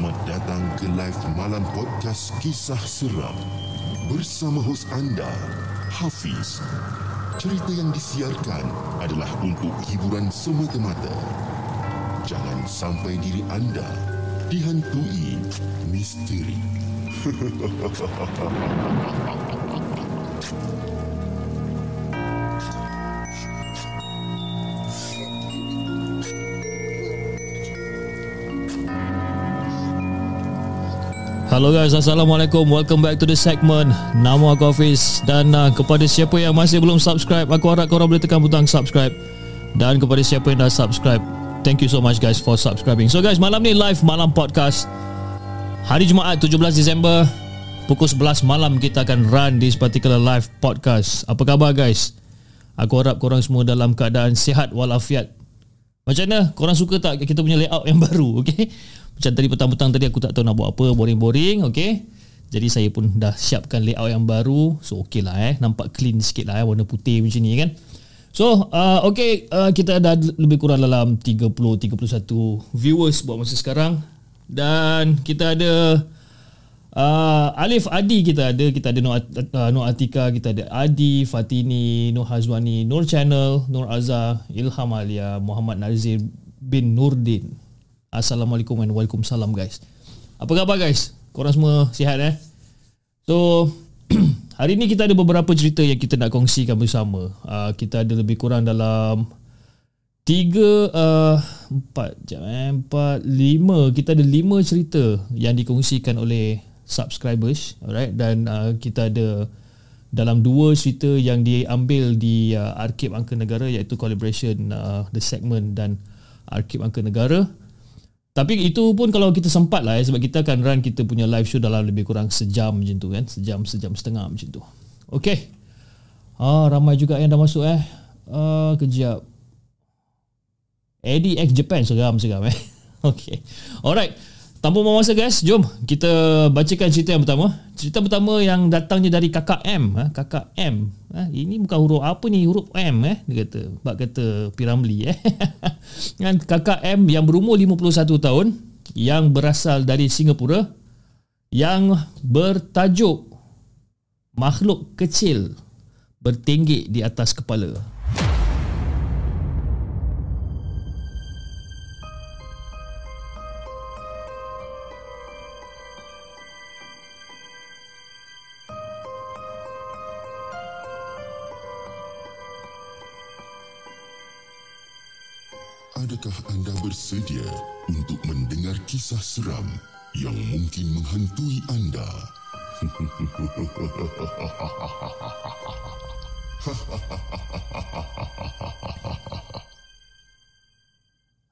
Selamat datang ke live malam podcast kisah seram bersama hos anda Hafiz. Cerita yang disiarkan adalah untuk hiburan semata-mata. Jangan sampai diri anda dihantui misteri. Hello guys, Assalamualaikum Welcome back to the segment Nama aku Hafiz Dan uh, kepada siapa yang masih belum subscribe Aku harap korang boleh tekan butang subscribe Dan kepada siapa yang dah subscribe Thank you so much guys for subscribing So guys, malam ni live Malam Podcast Hari Jumaat 17 Disember Pukul 11 malam kita akan run This particular live podcast Apa khabar guys? Aku harap korang semua dalam keadaan sihat walafiat Macam mana? Korang suka tak kita punya layout yang baru? Okay? Macam tadi petang-petang tadi aku tak tahu nak buat apa Boring-boring okay? Jadi saya pun dah siapkan layout yang baru. So okay lah eh. Nampak clean sikit lah eh. Warna putih macam ni kan? So uh, okay uh, Kita ada lebih kurang dalam 30-31 viewers buat masa sekarang. Dan kita ada Uh, Alif Adi kita ada. Kita ada uh, Nur Atika Kita ada Adi Fatini Nur Hazwani Nur Channel Nur Azhar Ilham Alia Muhammad Nazir bin Nurdin Assalamualaikum and Waalaikumsalam guys. Apa khabar guys? Korang semua sihat eh? So Hari ni kita ada beberapa cerita yang kita nak kongsikan bersama. Uh, Kita ada lebih kurang dalam Tiga uh, Empat Sekejap eh Empat Lima. Kita ada lima cerita Yang dikongsikan oleh Subscribers Alright? Dan uh, kita ada dalam dua cerita yang diambil di uh, Arkib Angka Negara iaitu collaboration uh, The Segment dan Arkib Angka Negara tapi itu pun kalau kita sempat lah eh, sebab kita akan run kita punya live show dalam lebih kurang sejam macam tu kan. Sejam, sejam setengah macam tu. Okay. Ah, ramai juga yang dah masuk eh. Ah, kejap. Eddie X Japan seram-seram eh. Okay. Alright. Tanpa buang masa guys, jom kita bacakan cerita yang pertama. Cerita pertama yang datangnya dari kakak M. Ha? Kakak M. Ha? Ini bukan huruf apa ni, huruf M. Eh? Dia kata, bak kata Piramli. Eh? Kan kakak M yang berumur 51 tahun, yang berasal dari Singapura, yang bertajuk Makhluk Kecil Bertinggik di atas kepala. Bersedia untuk mendengar kisah seram yang mungkin menghantui anda?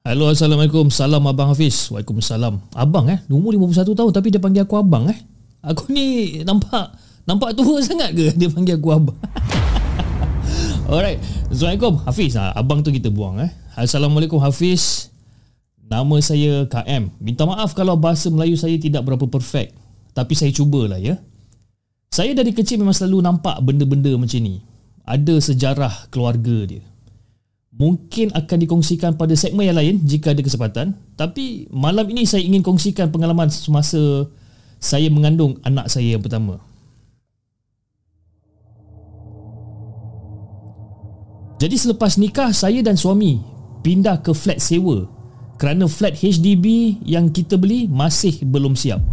Hello Assalamualaikum. Salam Abang Hafiz. Waalaikumsalam. Abang eh? Umur 51 tahun Tapi dia panggil aku abang eh? Aku ni nampak Nampak tua sangat ke Dia panggil aku abang? Alright. Assalamualaikum. Hafiz ha, Abang tu kita buang eh? Assalamualaikum Hafiz Nama saya KM Minta maaf kalau bahasa Melayu saya tidak berapa perfect. Tapi saya cubalah ya. Saya dari kecil memang selalu nampak benda-benda macam ni. Ada sejarah keluarga dia. Mungkin akan dikongsikan pada segmen yang lain jika ada kesempatan. Tapi malam ini saya ingin kongsikan pengalaman semasa Saya mengandung anak saya yang pertama. Jadi selepas nikah saya dan suami pindah ke flat sewa kerana flat HDB yang kita beli masih belum siap.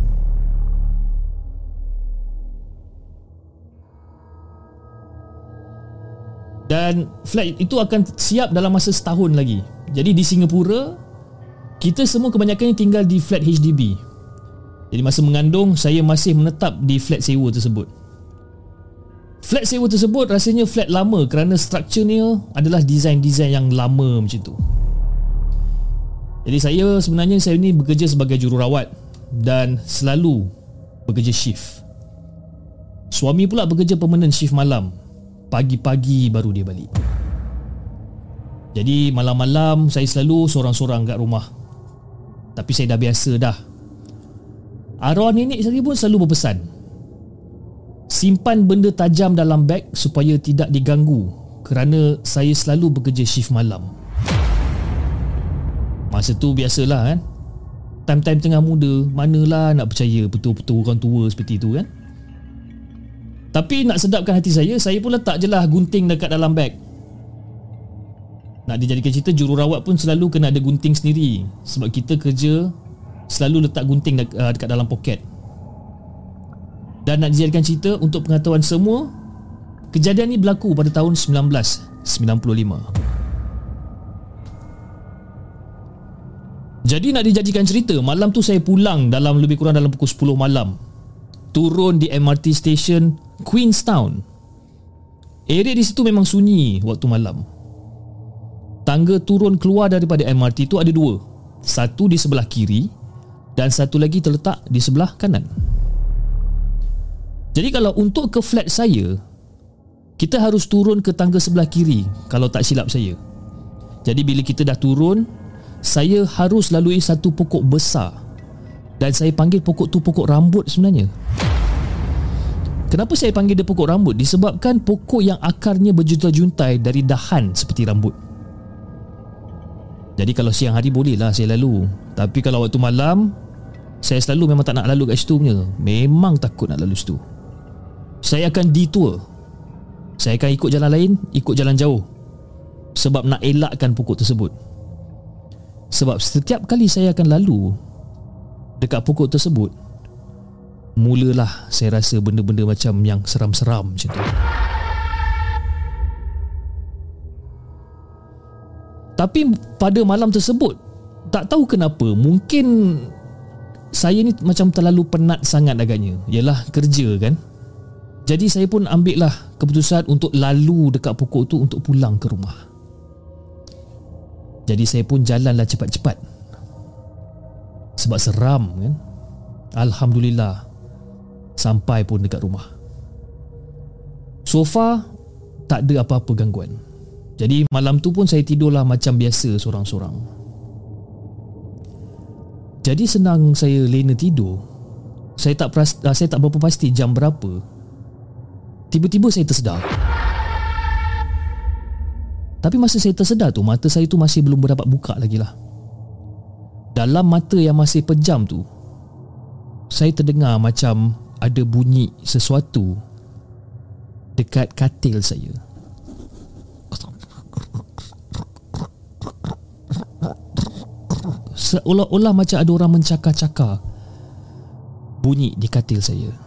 Dan flat itu akan siap dalam masa setahun lagi. Jadi di Singapura kita semua kebanyakannya tinggal di flat HDB. Jadi masa mengandung saya masih menetap di flat sewa tersebut. Flat sewa tersebut rasanya flat lama kerana strukturnya adalah desain-desain yang lama macam tu. Jadi saya sebenarnya saya ni bekerja sebagai jururawat dan selalu bekerja shift. Suami pula bekerja permanent shift malam. Pagi-pagi baru dia balik. Jadi malam-malam saya selalu sorang-sorang kat rumah. Tapi saya dah biasa dah. Arwah nenek saya pun selalu berpesan. Simpan benda tajam dalam beg supaya tidak diganggu kerana saya selalu bekerja shift malam. Masa tu biasalah kan. Time-time tengah muda Manalah nak percaya Betul-betul orang tua seperti itu kan. Tapi nak sedapkan hati saya Saya pun letak je lah gunting dekat dalam beg. Nak dijadikan cerita Jururawat pun selalu kena ada gunting sendiri. Sebab kita kerja Selalu letak gunting uh, dekat dalam poket. Dan nak dijadikan cerita Untuk pengetahuan semua Kejadian ni berlaku pada tahun 1995 Jadi nak dijadikan cerita Malam tu saya pulang Dalam lebih kurang dalam pukul 10 malam. Turun di MRT station Queenstown Area di situ memang sunyi Waktu malam. Tangga turun keluar daripada MRT tu ada dua. Satu di sebelah kiri Dan satu lagi terletak di sebelah kanan. Jadi kalau untuk ke flat saya Kita harus turun ke tangga sebelah kiri Kalau tak silap saya. Jadi bila kita dah turun saya harus lalui satu pokok besar. Dan saya panggil pokok tu pokok rambut sebenarnya. Kenapa saya panggil dia pokok rambut? Disebabkan pokok yang akarnya berjuntai-juntai dari dahan seperti rambut. Jadi kalau siang hari boleh lah saya lalu. Tapi kalau waktu malam saya selalu memang tak nak lalu kat situ punya. Memang takut nak lalu situ. Saya akan detour. Saya akan ikut jalan lain ikut jalan jauh. Sebab nak elakkan pokok tersebut sebab setiap kali saya akan lalu Dekat pokok tersebut Mulalah saya rasa benda-benda macam yang seram-seram macam tu. Tapi pada malam tersebut Tak tahu kenapa Mungkin Saya ni macam terlalu penat sangat agaknya. Yalah kerja kan. Jadi saya pun ambil lah keputusan untuk lalu dekat pokok tu untuk pulang ke rumah jadi saya pun jalanlah cepat-cepat. Sebab seram kan? Alhamdulillah. Sampai pun dekat rumah. So far Tak ada apa-apa gangguan. Jadi malam tu pun saya tidurlah macam biasa seorang-seorang. Jadi senang saya lena tidur Saya tak ah, saya tak berapa pasti jam berapa Tiba-tiba saya tersedar tapi masa saya tersedar tu Mata saya tu masih belum berdapat buka lagi lah. Dalam mata yang masih pejam tu Saya terdengar macam Ada bunyi sesuatu Dekat katil saya. Seolah-olah macam ada orang mencakar-cakar Bunyi di katil saya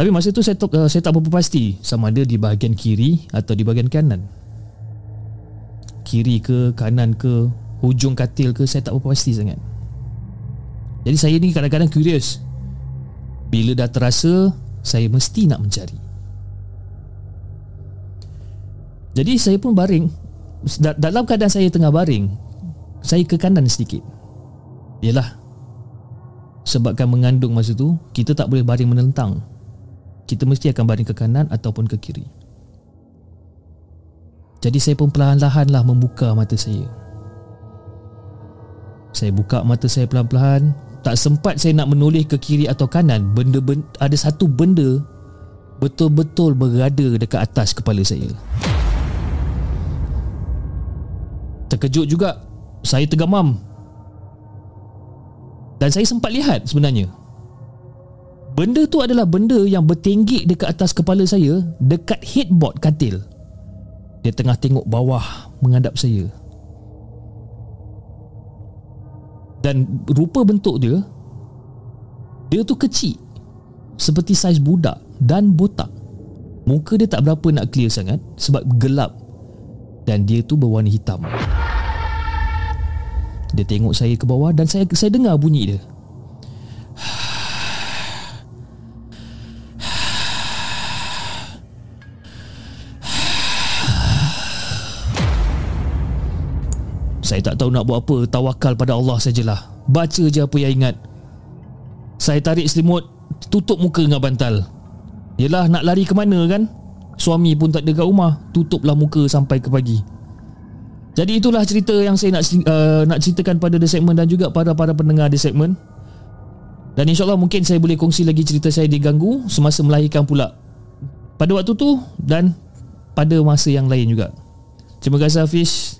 Tapi masa tu saya, tak, uh, saya tak berapa pasti sama ada di bahagian kiri atau di bahagian kanan. Kiri ke, kanan ke, hujung katil ke, saya tak berapa pasti sangat. Jadi saya ni kadang-kadang curious. Bila dah terasa, saya mesti nak mencari. Jadi saya pun baring. Dalam keadaan saya tengah baring, saya ke kanan sedikit. Yalah. Sebabkan mengandung masa tu, kita tak boleh baring menentang kita mesti akan baring ke kanan ataupun ke kiri. Jadi saya pun perlahan-lahanlah membuka mata saya. Saya buka mata saya perlahan-lahan, tak sempat saya nak menoleh ke kiri atau kanan, benda, benda ada satu benda betul-betul berada dekat atas kepala saya. Terkejut juga, saya tergamam. Dan saya sempat lihat sebenarnya Benda tu adalah benda yang bertinggi dekat atas kepala saya Dekat headboard katil. Dia tengah tengok bawah menghadap saya. Dan rupa bentuk dia Dia tu kecil Seperti saiz budak dan botak. Muka dia tak berapa nak clear sangat Sebab gelap Dan dia tu berwarna hitam. Dia tengok saya ke bawah Dan saya saya dengar bunyi dia Saya tak tahu nak buat apa Tawakal pada Allah sajalah. Baca je apa yang ingat. Saya tarik selimut Tutup muka dengan bantal. Yelah nak lari ke mana kan? Suami pun tak ada kat rumah Tutuplah muka sampai ke pagi. Jadi itulah cerita yang saya nak uh, nak ceritakan pada The Segment Dan juga pada para pendengar The Segment. Dan insyaAllah mungkin saya boleh kongsi lagi cerita saya diganggu Semasa melahirkan pula. Pada waktu tu Dan pada masa yang lain juga. Terima kasih Hafiz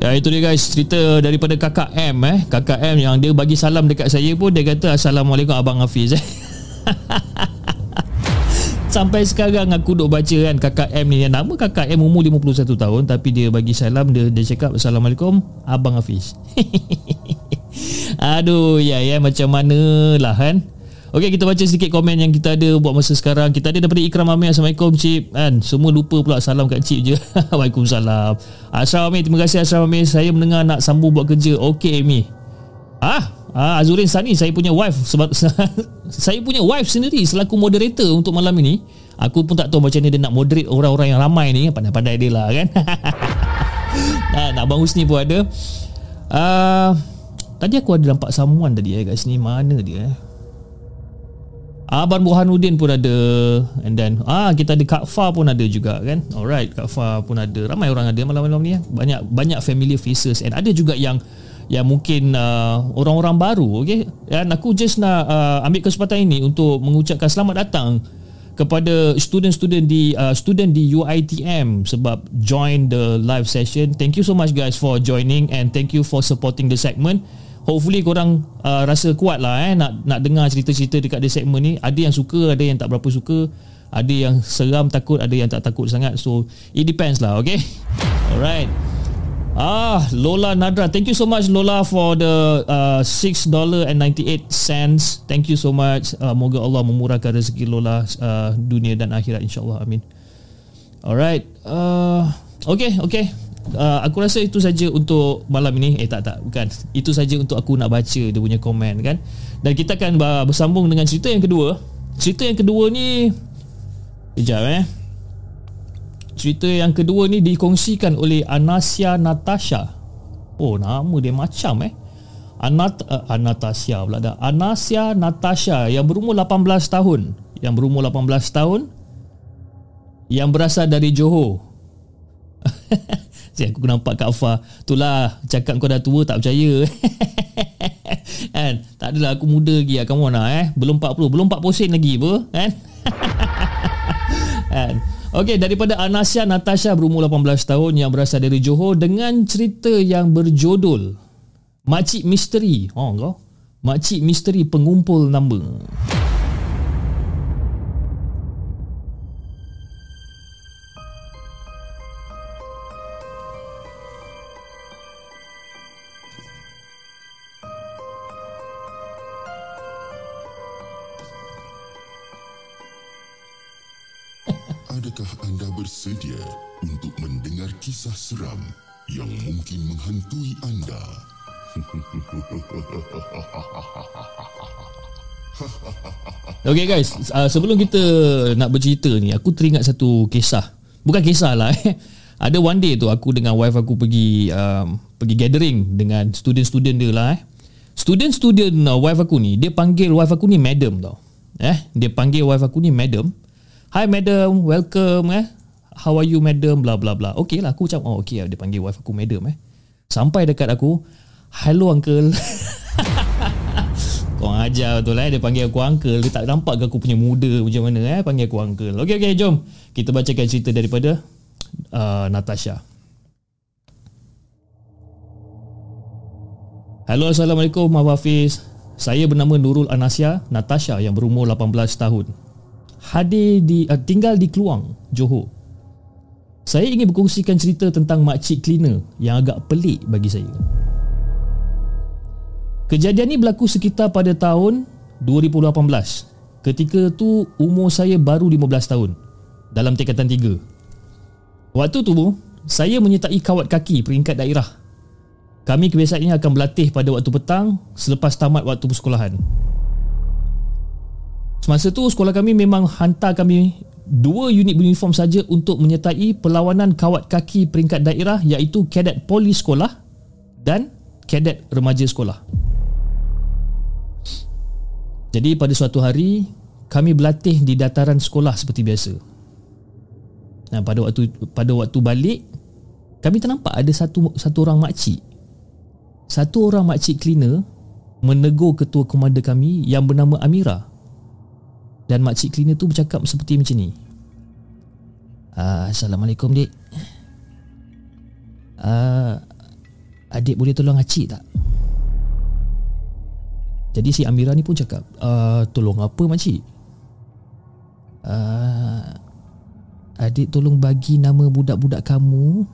Ya itu dia guys cerita daripada kakak M eh kakak M yang dia bagi salam dekat saya pun dia kata assalamualaikum abang Hafiz eh Sampai sekarang aku duk baca kan kakak M ni yang nama kakak M umur 51 tahun tapi dia bagi salam dia dia cakap assalamualaikum abang Hafiz. Aduh ya ya macam mana lah kan. Okey kita baca sedikit komen yang kita ada buat masa sekarang. Kita ada daripada Ikram Amir Assalamualaikum Cip kan. Semua lupa pula salam kat Cip je. Waalaikumsalam. Asram Amir terima kasih Asram Amir. Saya mendengar nak sambung buat kerja. Okey Amy. Ah, ah Azurin Sani saya punya wife sebab saya punya wife sendiri selaku moderator untuk malam ini. Aku pun tak tahu macam ni dia nak moderate orang-orang yang ramai ni. Pandai-pandai dia lah kan. nah, nak Abang Husni pun ada. Uh, tadi aku ada nampak samuan tadi eh kat sini. Mana dia eh? Abang Burhanuddin pun ada. And then ah kita ada Kak Fa pun ada juga kan? Alright Kak Fa pun ada. Ramai orang ada malam-malam ni ya. banyak banyak familiar faces. And ada juga yang yang mungkin uh, orang-orang baru okey dan aku just nak uh, ambil kesempatan ini untuk mengucapkan selamat datang kepada student-student di uh, student di UiTM sebab join the live session. Thank you so much guys for joining and thank you for supporting the segment hopefully korang uh, rasa kuat lah eh nak nak dengar cerita-cerita dekat di segmen ni. Ada yang suka ada yang tak berapa suka. Ada yang seram takut ada yang tak takut sangat. So it depends lah okay? Alright. Ah Lola Nadra. Thank you so much Lola for the uh, $6.98 thank you so much. Uh, moga Allah memurahkan rezeki Lola uh, dunia dan akhirat insyaAllah. Amin. Alright. Uh, okay okay uh, aku rasa itu saja untuk malam ini. Eh tak tak. Bukan. Itu saja untuk aku nak baca dia punya komen kan? Dan kita akan bersambung dengan cerita yang kedua. Cerita yang kedua ni kejap eh. Cerita yang kedua ni dikongsikan oleh Anasia Natasha. Oh nama dia macam eh. Anat uh, Anastasia pula dah. Anasia Natasha yang berumur 18 tahun. Yang berumur 18 tahun yang berasal dari Johor Cik aku nampak Kak Afah Itulah Cakap kau dah tua tak percaya. Kan? Tak adalah aku muda lagi. Lah Come on lah eh. Belum 40 Belum 40 sen lagi apa? Kan? Kan? Okey daripada Anasia Natasha berumur 18 tahun yang berasal dari Johor dengan cerita yang berjudul Makcik Misteri. Oh kau. Makcik Misteri pengumpul nombor. Okay guys, uh, sebelum kita nak bercerita ni, aku teringat satu kisah. Bukan kisah lah eh. Ada one day tu aku dengan wife aku pergi um, pergi gathering dengan student-student dia lah eh. Student-student uh, wife aku ni, dia panggil wife aku ni madam tau. Eh, dia panggil wife aku ni madam. Hi madam, welcome eh. How are you madam? Blah blah blah. Okay lah, aku macam, oh okay lah. Dia panggil wife aku madam eh. Sampai dekat aku, hello uncle. Ajar betul eh. Dia panggil aku uncle. Dia tak nampak ke aku punya muda macam mana eh. Panggil aku uncle. Okay okay, jom. Kita bacakan cerita daripada uh, Natasha. Hello, Assalamualaikum, Abang Hafiz. Saya bernama Nurul Anasia Natasha yang berumur 18 tahun hadir di uh, tinggal di Keluang, Johor. Saya ingin berkongsikan cerita tentang makcik cleaner yang agak pelik bagi saya. Kejadian ini berlaku sekitar pada tahun 2018. Ketika tu umur saya baru 15 tahun dalam tingkatan 3. Waktu tu saya menyertai kawat kaki peringkat daerah. Kami kebiasaannya akan berlatih pada waktu petang selepas tamat waktu persekolahan. Semasa tu sekolah kami memang hantar kami dua unit beruniform saja untuk menyertai perlawanan kawat kaki peringkat daerah iaitu kadet polis sekolah dan kadet remaja sekolah. Jadi pada suatu hari kami berlatih di dataran sekolah seperti biasa. Nah, pada waktu pada waktu balik kami ternampak ada satu satu orang makcik. Satu orang makcik cleaner menegur ketua komanda kami yang bernama Amira. Dan makcik cleaner tu bercakap seperti macam ni. Uh, Assalamualaikum, Dik. Uh, adik boleh tolong acik tak? Jadi si Amira ni pun cakap, uh, tolong apa makcik? Uh, adik tolong bagi nama budak-budak kamu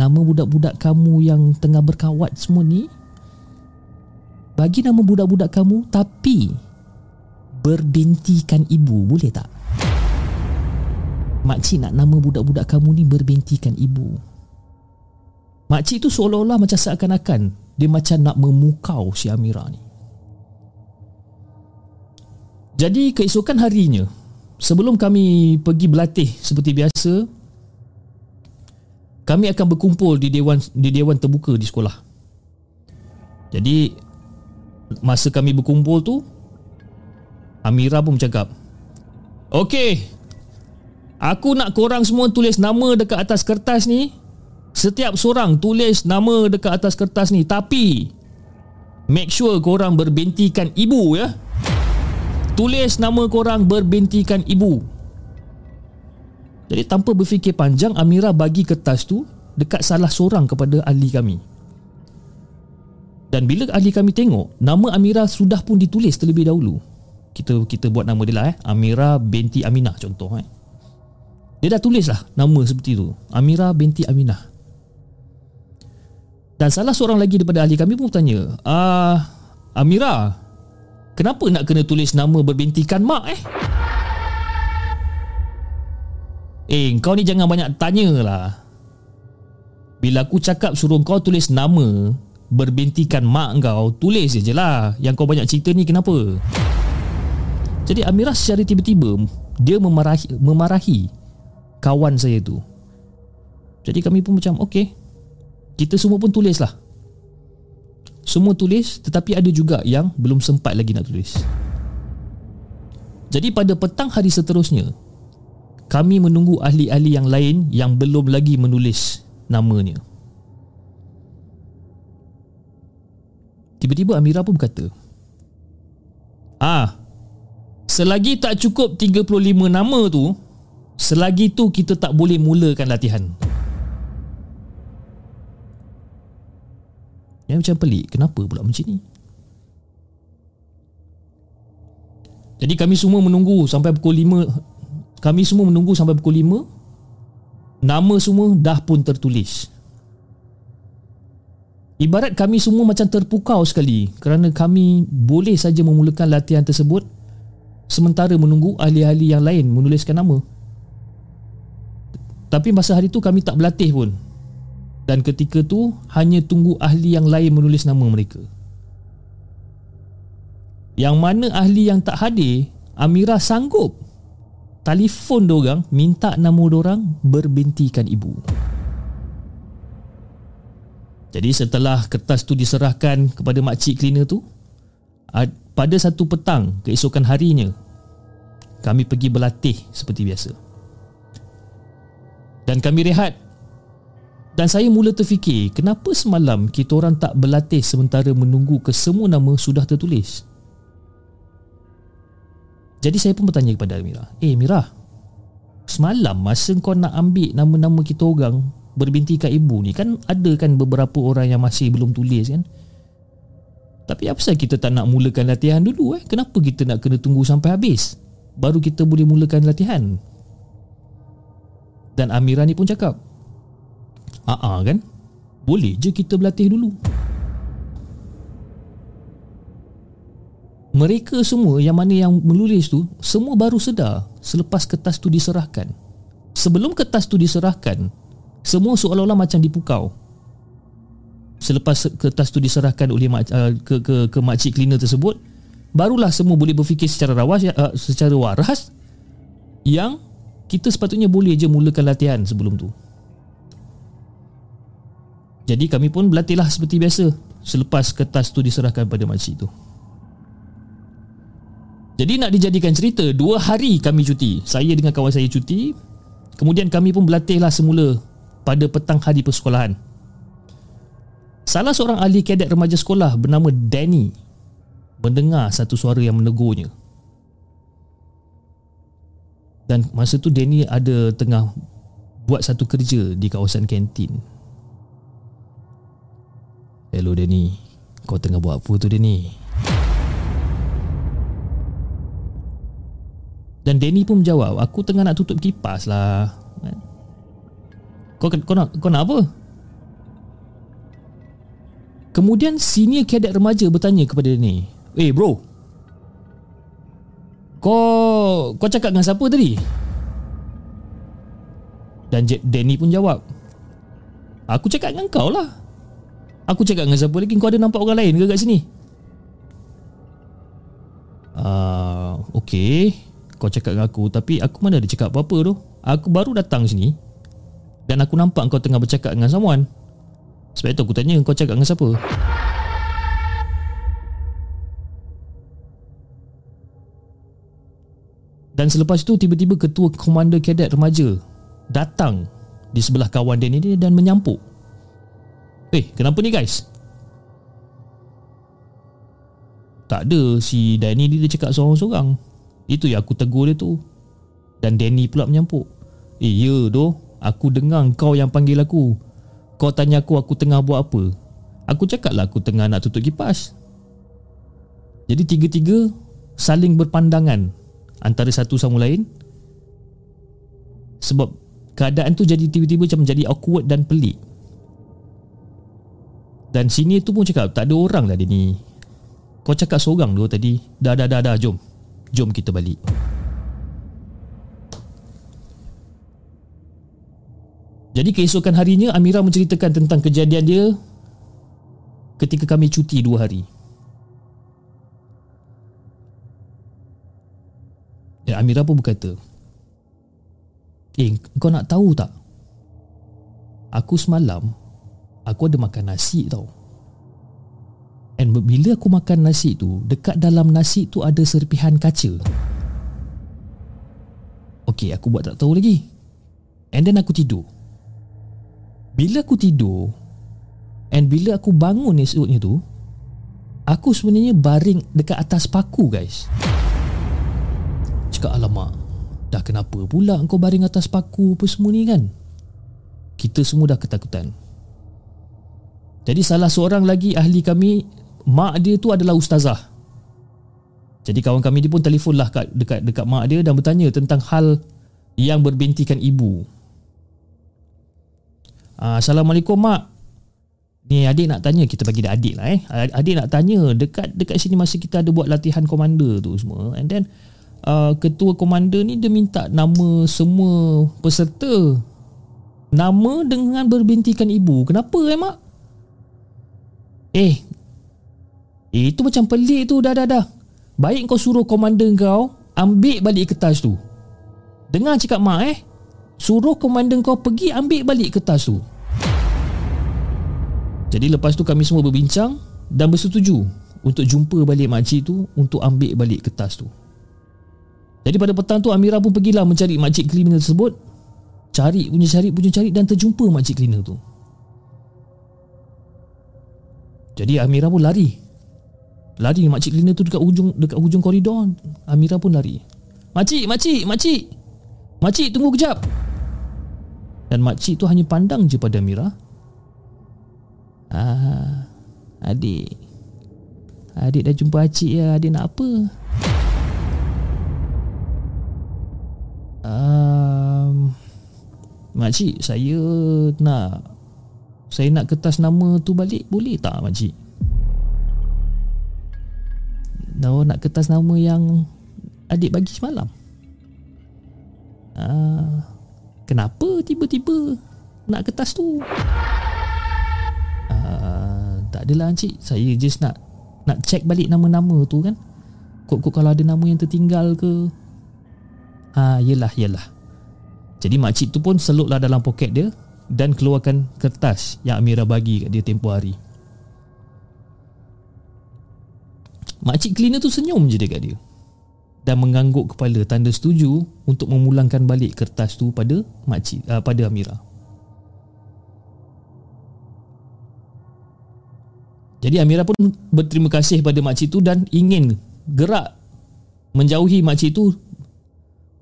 Nama budak-budak kamu yang tengah berkawat semua ni Bagi nama budak-budak kamu Tapi berbintikan ibu boleh tak? Makcik nak nama budak-budak kamu ni berbintikan ibu Makcik tu seolah-olah macam seakan-akan Dia macam nak memukau si Amira ni Jadi keesokan harinya Sebelum kami pergi berlatih seperti biasa Kami akan berkumpul di dewan di dewan terbuka di sekolah. Jadi Masa kami berkumpul tu Amira pun bercakap Okey Aku nak korang semua tulis nama dekat atas kertas ni. Setiap seorang tulis nama dekat atas kertas ni. Tapi Make sure korang berbintikan ibu ya Tulis nama korang berbintikan ibu. Jadi tanpa berfikir panjang Amira bagi kertas tu Dekat salah seorang kepada ahli kami. Dan bila ahli kami tengok Nama Amira sudah pun ditulis terlebih dahulu. Kita kita buat nama dia lah eh. Amira binti Aminah contoh eh. Dia dah tulis lah nama seperti tu. Amira binti Aminah. Dan salah seorang lagi daripada ahli kami pun bertanya ah Amira kenapa nak kena tulis nama berbintikan mak eh eh kau ni jangan banyak tanya lah bila aku cakap suruh kau tulis nama berbintikan mak kau tulis je lah yang kau banyak cerita ni kenapa jadi Amira secara tiba-tiba dia memarahi memarahi kawan saya tu. Jadi kami pun macam okey. Kita semua pun tulislah. Semua tulis tetapi ada juga yang belum sempat lagi nak tulis. Jadi pada petang hari seterusnya kami menunggu ahli-ahli yang lain yang belum lagi menulis namanya. Tiba-tiba Amira pun berkata, "Ah, Selagi tak cukup 35 nama tu Selagi tu kita tak boleh mulakan latihan Yang macam pelik Kenapa pula macam ni Jadi kami semua menunggu Sampai pukul 5 Kami semua menunggu sampai pukul 5 Nama semua dah pun tertulis Ibarat kami semua macam terpukau sekali Kerana kami boleh saja memulakan latihan tersebut sementara menunggu ahli-ahli yang lain menuliskan nama. Tapi masa hari tu kami tak berlatih pun. Dan ketika tu hanya tunggu ahli yang lain menulis nama mereka. Yang mana ahli yang tak hadir, Amira sanggup telefon orang minta nama orang berbintikan ibu. Jadi setelah kertas tu diserahkan kepada makcik cleaner tu, pada satu petang keesokan harinya kami pergi berlatih seperti biasa dan kami rehat dan saya mula terfikir kenapa semalam kita orang tak berlatih sementara menunggu ke semua nama sudah tertulis jadi saya pun bertanya kepada Mira eh Mira semalam masa kau nak ambil nama-nama kita orang berbinti kat ibu ni kan ada kan beberapa orang yang masih belum tulis kan tapi apa sebab kita tak nak mulakan latihan dulu eh? Kenapa kita nak kena tunggu sampai habis? Baru kita boleh mulakan latihan. Dan Amira ni pun cakap, "Aa kan? Boleh je kita berlatih dulu." Mereka semua yang mana yang menulis tu semua baru sedar selepas kertas tu diserahkan. Sebelum kertas tu diserahkan, semua seolah-olah macam dipukau selepas kertas tu diserahkan oleh mak, uh, ke ke ke makcik cleaner tersebut barulah semua boleh berfikir secara rawas uh, secara waras yang kita sepatutnya boleh je mulakan latihan sebelum tu. Jadi kami pun berlatihlah seperti biasa selepas kertas tu diserahkan pada makcik tu. Jadi nak dijadikan cerita, dua hari kami cuti. Saya dengan kawan saya cuti. Kemudian kami pun berlatihlah semula pada petang hari persekolahan. Salah seorang ahli kadet remaja sekolah bernama Danny mendengar satu suara yang menegurnya. Dan masa tu Danny ada tengah buat satu kerja di kawasan kantin. Hello Danny, kau tengah buat apa tu Danny? Dan Danny pun menjawab, aku tengah nak tutup kipas lah. Kau, kau, nak, kau nak apa? Kemudian senior kadet remaja bertanya kepada Danny, Eh hey bro, kau kau cakap dengan siapa tadi? Dan Danny pun jawab. Aku cakap dengan kau lah. Aku cakap dengan siapa lagi? Kau ada nampak orang lain ke kat sini? Ah, uh, okey. Kau cakap dengan aku tapi aku mana ada cakap apa-apa tu. Aku baru datang sini dan aku nampak kau tengah bercakap dengan someone. Sebab itu aku tanya kau cakap dengan siapa? Dan selepas itu tiba-tiba ketua komander kadet remaja datang di sebelah kawan dia ni dan menyampuk. Eh, kenapa ni guys? Tak ada si Danny ni dia cakap seorang-seorang. Itu yang aku tegur dia tu. Dan Danny pula menyampuk. Eh, ya doh. Aku dengar kau yang panggil aku. Kau tanya aku aku tengah buat apa? Aku cakap lah aku tengah nak tutup kipas. Jadi tiga-tiga saling berpandangan antara satu sama lain sebab keadaan tu jadi tiba-tiba macam jadi awkward dan pelik dan sini tu pun cakap tak ada orang lah dia ni. Kau cakap seorang dulu tadi. Dah dah dah dah jom. Jom kita balik. Jadi keesokan harinya Amira menceritakan tentang kejadian dia ketika kami cuti dua hari. Dan Amira pun berkata Eh kau nak tahu tak? Aku semalam Aku ada makan nasi tau. And bila aku makan nasi tu Dekat dalam nasi tu ada serpihan kaca. Okay aku buat tak tahu lagi. And then aku tidur. Bila aku tidur And bila aku bangun esoknya tu Aku sebenarnya baring dekat atas paku guys. Cakap alamak Dah kenapa pula kau baring atas paku apa semua ni kan? Kita semua dah ketakutan Jadi salah seorang lagi ahli kami Mak dia tu adalah ustazah. Jadi kawan kami ni pun telefon lah dekat, dekat, dekat mak dia Dan bertanya tentang hal Yang berbintikan ibu. Ah, Assalamualaikum mak. Ni adik nak tanya kita bagi dia adik lah eh. Adik nak tanya dekat dekat sini masa kita ada buat latihan komander tu semua and then uh, ketua komander ni dia minta nama semua peserta. Nama dengan berbintikan ibu. Kenapa eh mak eh eh itu macam pelik tu dah dah dah baik kau suruh komander kau ambil balik kertas tu dengar cakap mak eh suruh komander kau pergi ambil balik kertas tu jadi lepas tu kami semua berbincang dan bersetuju untuk jumpa balik makcik tu untuk ambil balik kertas tu. Jadi pada petang tu Amira pun pergilah mencari makcik cleaner tersebut. Cari punya cari punya cari dan terjumpa makcik cleaner tu. Jadi Amira pun lari. Lari makcik cleaner tu dekat hujung dekat hujung koridor. Amira pun lari. Makcik, makcik, makcik. Makcik tunggu kejap. Dan makcik tu hanya pandang je pada Amira. Ah, adik. Adik dah jumpa acik ya. Adik nak apa? Um, makcik, saya nak saya nak kertas nama tu balik boleh tak makcik? No, nak kertas nama yang adik bagi semalam. Uh, kenapa tiba-tiba nak kertas tu? Uh, tak adalah encik, saya just nak nak check balik nama-nama tu kan. Kok-kok kalau ada nama yang tertinggal ke, Ah, yelah, yelah. Jadi makcik tu pun selutlah dalam poket dia dan keluarkan kertas yang Amira bagi kat dia tempoh hari. Makcik cleaner tu senyum je dekat dia dan mengangguk kepala tanda setuju untuk memulangkan balik kertas tu pada makcik uh, pada Amira. Jadi Amira pun berterima kasih pada makcik tu dan ingin gerak menjauhi makcik tu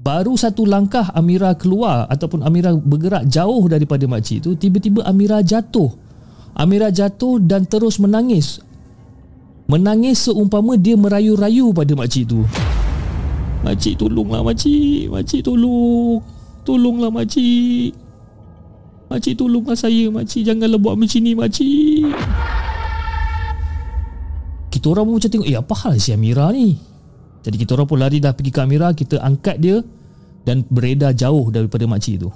baru satu langkah Amira keluar ataupun Amira bergerak jauh daripada makcik tu tiba-tiba Amira jatuh. Amira jatuh dan terus menangis. Menangis seumpama dia merayu-rayu pada makcik tu Makcik tolonglah makcik. Makcik tolong. Tolonglah makcik. Makcik tolonglah saya Makcik. Janganlah buat macam ni makcik. Kita orang pun macam tengok Eh apa hal si Amira ni Jadi kita orang pun lari dah pergi ke Amira Kita angkat dia Dan beredar jauh daripada makcik tu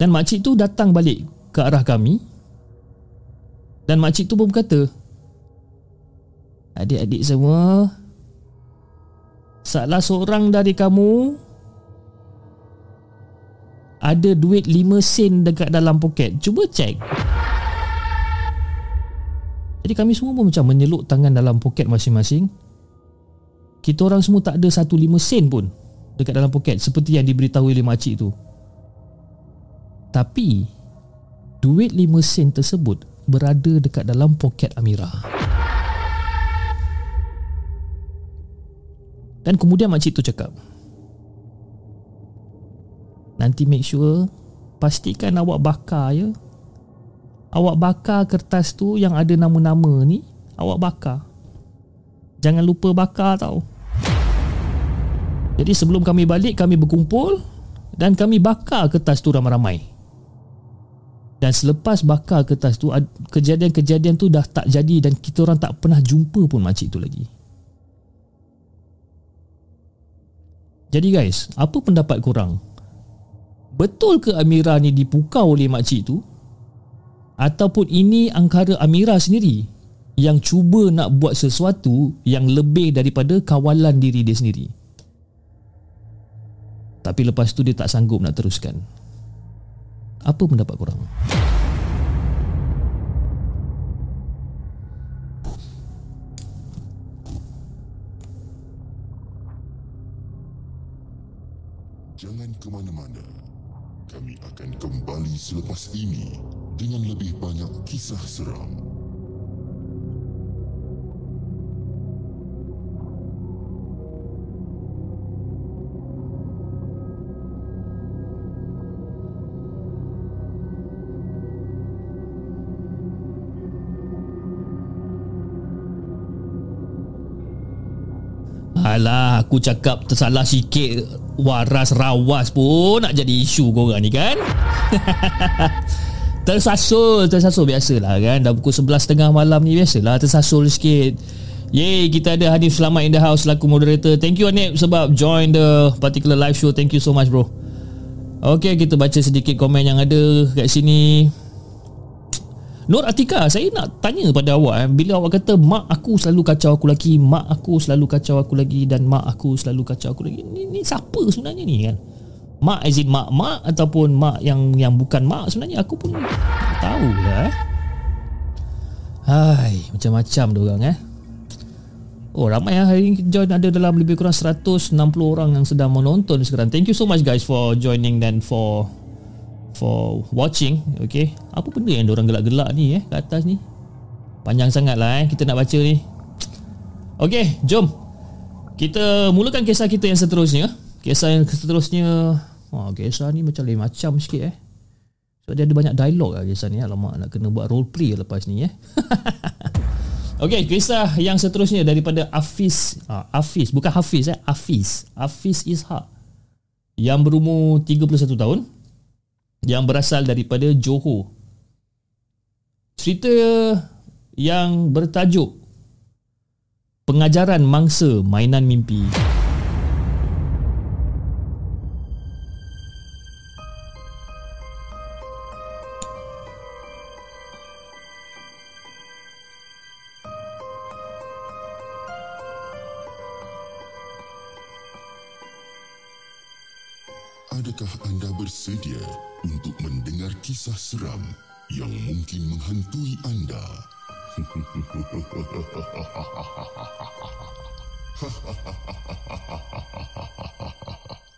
Dan makcik tu datang balik ke arah kami Dan makcik tu pun berkata Adik-adik semua Salah seorang dari kamu Ada duit 5 sen dekat dalam poket. Cuba cek Jadi kami semua pun macam menyeluk tangan dalam poket masing-masing. Kita orang semua tak ada satu 5 sen pun Dekat dalam poket Seperti yang diberitahu oleh makcik tu. Tapi Duit 5 sen tersebut Berada dekat dalam poket Amira. Dan kemudian makcik tu cakap Nanti make sure Pastikan awak bakar ya Awak bakar kertas tu yang ada nama-nama ni Awak bakar Jangan lupa bakar tau Jadi sebelum kami balik kami berkumpul Dan kami bakar kertas tu ramai-ramai dan selepas bakar kertas tu Kejadian-kejadian tu dah tak jadi Dan kita orang tak pernah jumpa pun makcik tu lagi Jadi guys, apa pendapat korang? Betul ke Amira ni dipukau oleh makcik tu? Ataupun ini angkara Amira sendiri yang cuba nak buat sesuatu yang lebih daripada kawalan diri dia sendiri? Tapi lepas tu dia tak sanggup nak teruskan. Apa pendapat korang? Jangan ke mana-mana. Kami akan kembali selepas ini dengan lebih banyak kisah seram. Alah aku cakap tersalah sikit Waras rawas pun nak jadi isu korang ni kan Tersasul Tersasul biasalah kan. Dah pukul 11.30 malam ni biasalah Tersasul sikit. Yeay kita ada Hanif Selamat in the house Selaku moderator. Thank you Hanif Sebab join the particular live show. Thank you so much bro. Okay kita baca sedikit komen yang ada Kat sini. Nur Atika, saya nak tanya pada awak eh, bila awak kata mak aku selalu kacau aku lagi, mak aku selalu kacau aku lagi dan mak aku selalu kacau aku lagi. Ni, ni siapa sebenarnya ni kan? Mak as in mak-mak ataupun mak yang yang bukan mak sebenarnya aku pun tak tahu lah eh. Hai, macam-macam dia orang eh. Oh ramai lah hari ini join ada dalam lebih kurang 160 orang yang sedang menonton sekarang. Thank you so much guys for joining dan for for watching okay apa benda yang orang gelak-gelak ni eh kat atas ni panjang sangat lah eh kita nak baca ni okay jom kita mulakan kisah kita yang seterusnya kisah yang seterusnya wah kisah ni macam lain macam sikit eh. Sebab dia ada banyak dialog lah kisah ni alamak nak kena buat role play lepas ni eh. Okay, kisah yang seterusnya daripada Afiz ah, Afiz, bukan Hafiz eh. Afiz Afiz Ishak. Yang berumur 31 tahun. Yang berasal daripada Johor. Cerita yang bertajuk Pengajaran Mangsa Mainan Mimpi. Bersedia untuk mendengar kisah seram yang mungkin menghantui anda?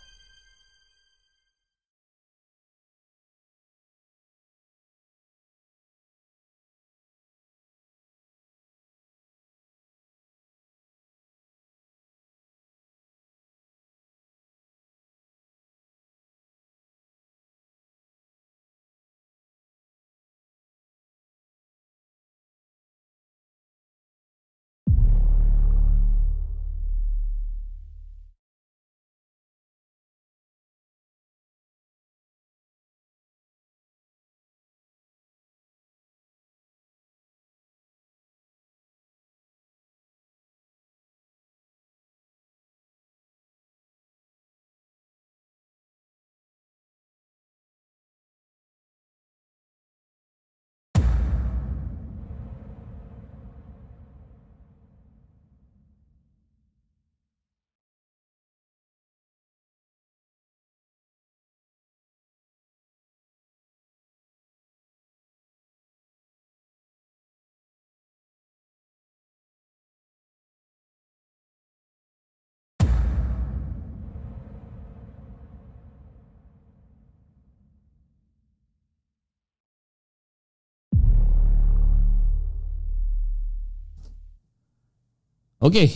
Okey.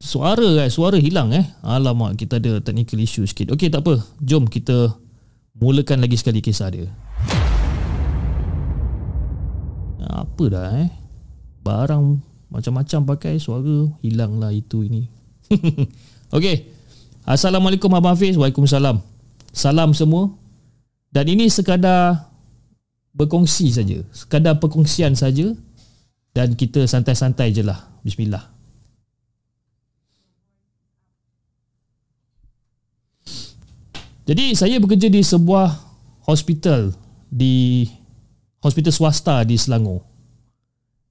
Suara eh, suara hilang eh. Alamak, kita ada technical issue sikit. Okey, tak apa. Jom kita mulakan lagi sekali kisah dia. Apa dah eh? Barang macam-macam pakai suara hilanglah itu ini. Okey. Assalamualaikum Abang Hafiz. Waalaikumsalam. Salam semua. Dan ini sekadar berkongsi saja. Sekadar perkongsian saja dan kita santai-santai je lah. Bismillah. Jadi saya bekerja di sebuah hospital di hospital swasta di Selangor.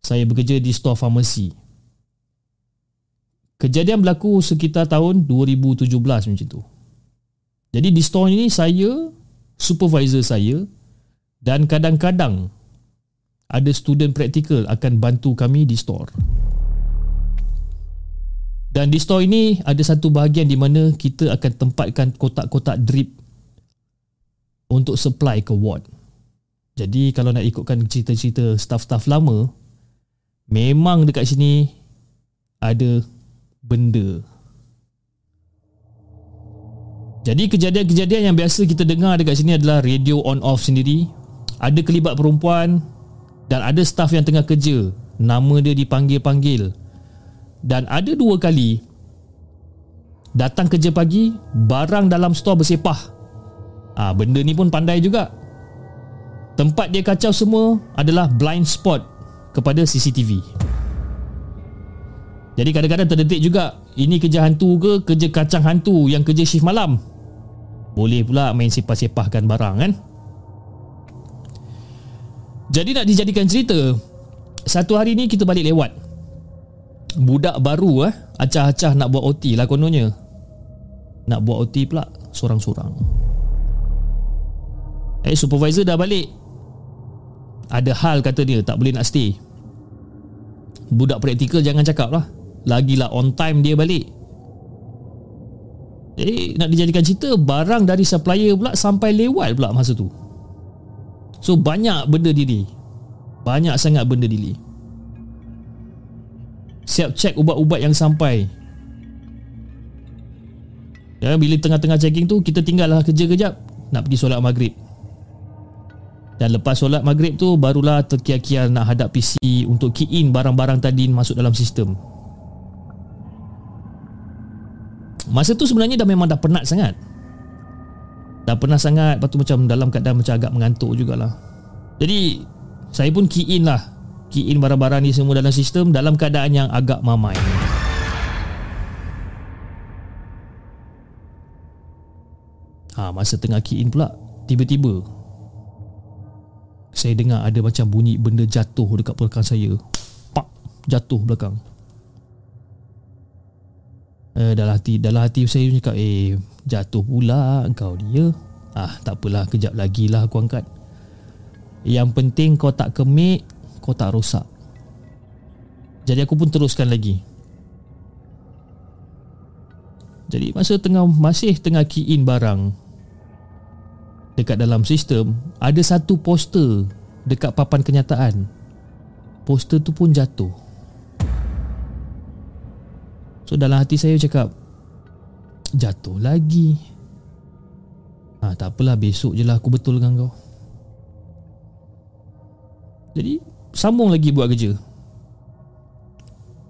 Saya bekerja di store farmasi. Kejadian berlaku sekitar tahun 2017 macam tu. Jadi di store ini saya supervisor saya dan kadang-kadang ada student praktikal akan bantu kami di store. Dan di store ini ada satu bahagian di mana kita akan tempatkan kotak-kotak drip untuk supply ke ward. Jadi kalau nak ikutkan cerita-cerita staff-staff lama, memang dekat sini ada benda. Jadi kejadian-kejadian yang biasa kita dengar dekat sini adalah radio on off sendiri ada kelibat perempuan dan ada staf yang tengah kerja. Nama dia dipanggil-panggil. Dan ada dua kali datang kerja pagi barang dalam stor bersepah. Ah ha, benda ni pun pandai juga. Tempat dia kacau semua adalah blind spot kepada CCTV jadi kadang-kadang terdetik juga ini kerja hantu ke kerja kacang hantu yang kerja shift malam? Boleh pula main sepah-sepahkan barang kan jadi nak dijadikan cerita Satu hari ni kita balik lewat. Budak baru eh Acah-acah nak buat OT lah kononnya. Nak buat OT pula Sorang-sorang Eh supervisor dah balik. Ada hal kata dia Tak boleh nak stay. Budak praktikal jangan cakap lah. Lagilah on time dia balik. Jadi nak dijadikan cerita Barang dari supplier pula Sampai lewat pula masa tu So banyak benda diri Banyak sangat benda diri Siap cek ubat-ubat yang sampai. Ya, bila tengah-tengah checking tu Kita tinggallah kerja kejap. Nak pergi solat maghrib. Dan lepas solat maghrib tu Barulah terkiar-kiar nak hadap PC Untuk key in barang-barang tadi Masuk dalam sistem. Masa tu sebenarnya dah memang dah penat sangat Dah pernah sangat Lepas tu macam dalam keadaan macam agak mengantuk jugalah. Jadi Saya pun key in lah. Key in barang-barang ni semua dalam sistem Dalam keadaan yang agak mamai. Ha, masa tengah key in pula Tiba-tiba Saya dengar ada macam bunyi benda jatuh dekat belakang saya. Pak Jatuh belakang eh, dalam hati dalam hati saya cakap eh jatuh pula kau ni ya. Ah tak apalah kejap lagi lah aku angkat. Yang penting kau tak kemik kau tak rosak. Jadi aku pun teruskan lagi. Jadi masa tengah masih tengah key in barang dekat dalam sistem ada satu poster dekat papan kenyataan. Poster tu pun jatuh so dalam hati saya cakap jatuh lagi. Ha, tak apalah besok je lah aku betul dengan kau. Jadi sambung lagi buat kerja.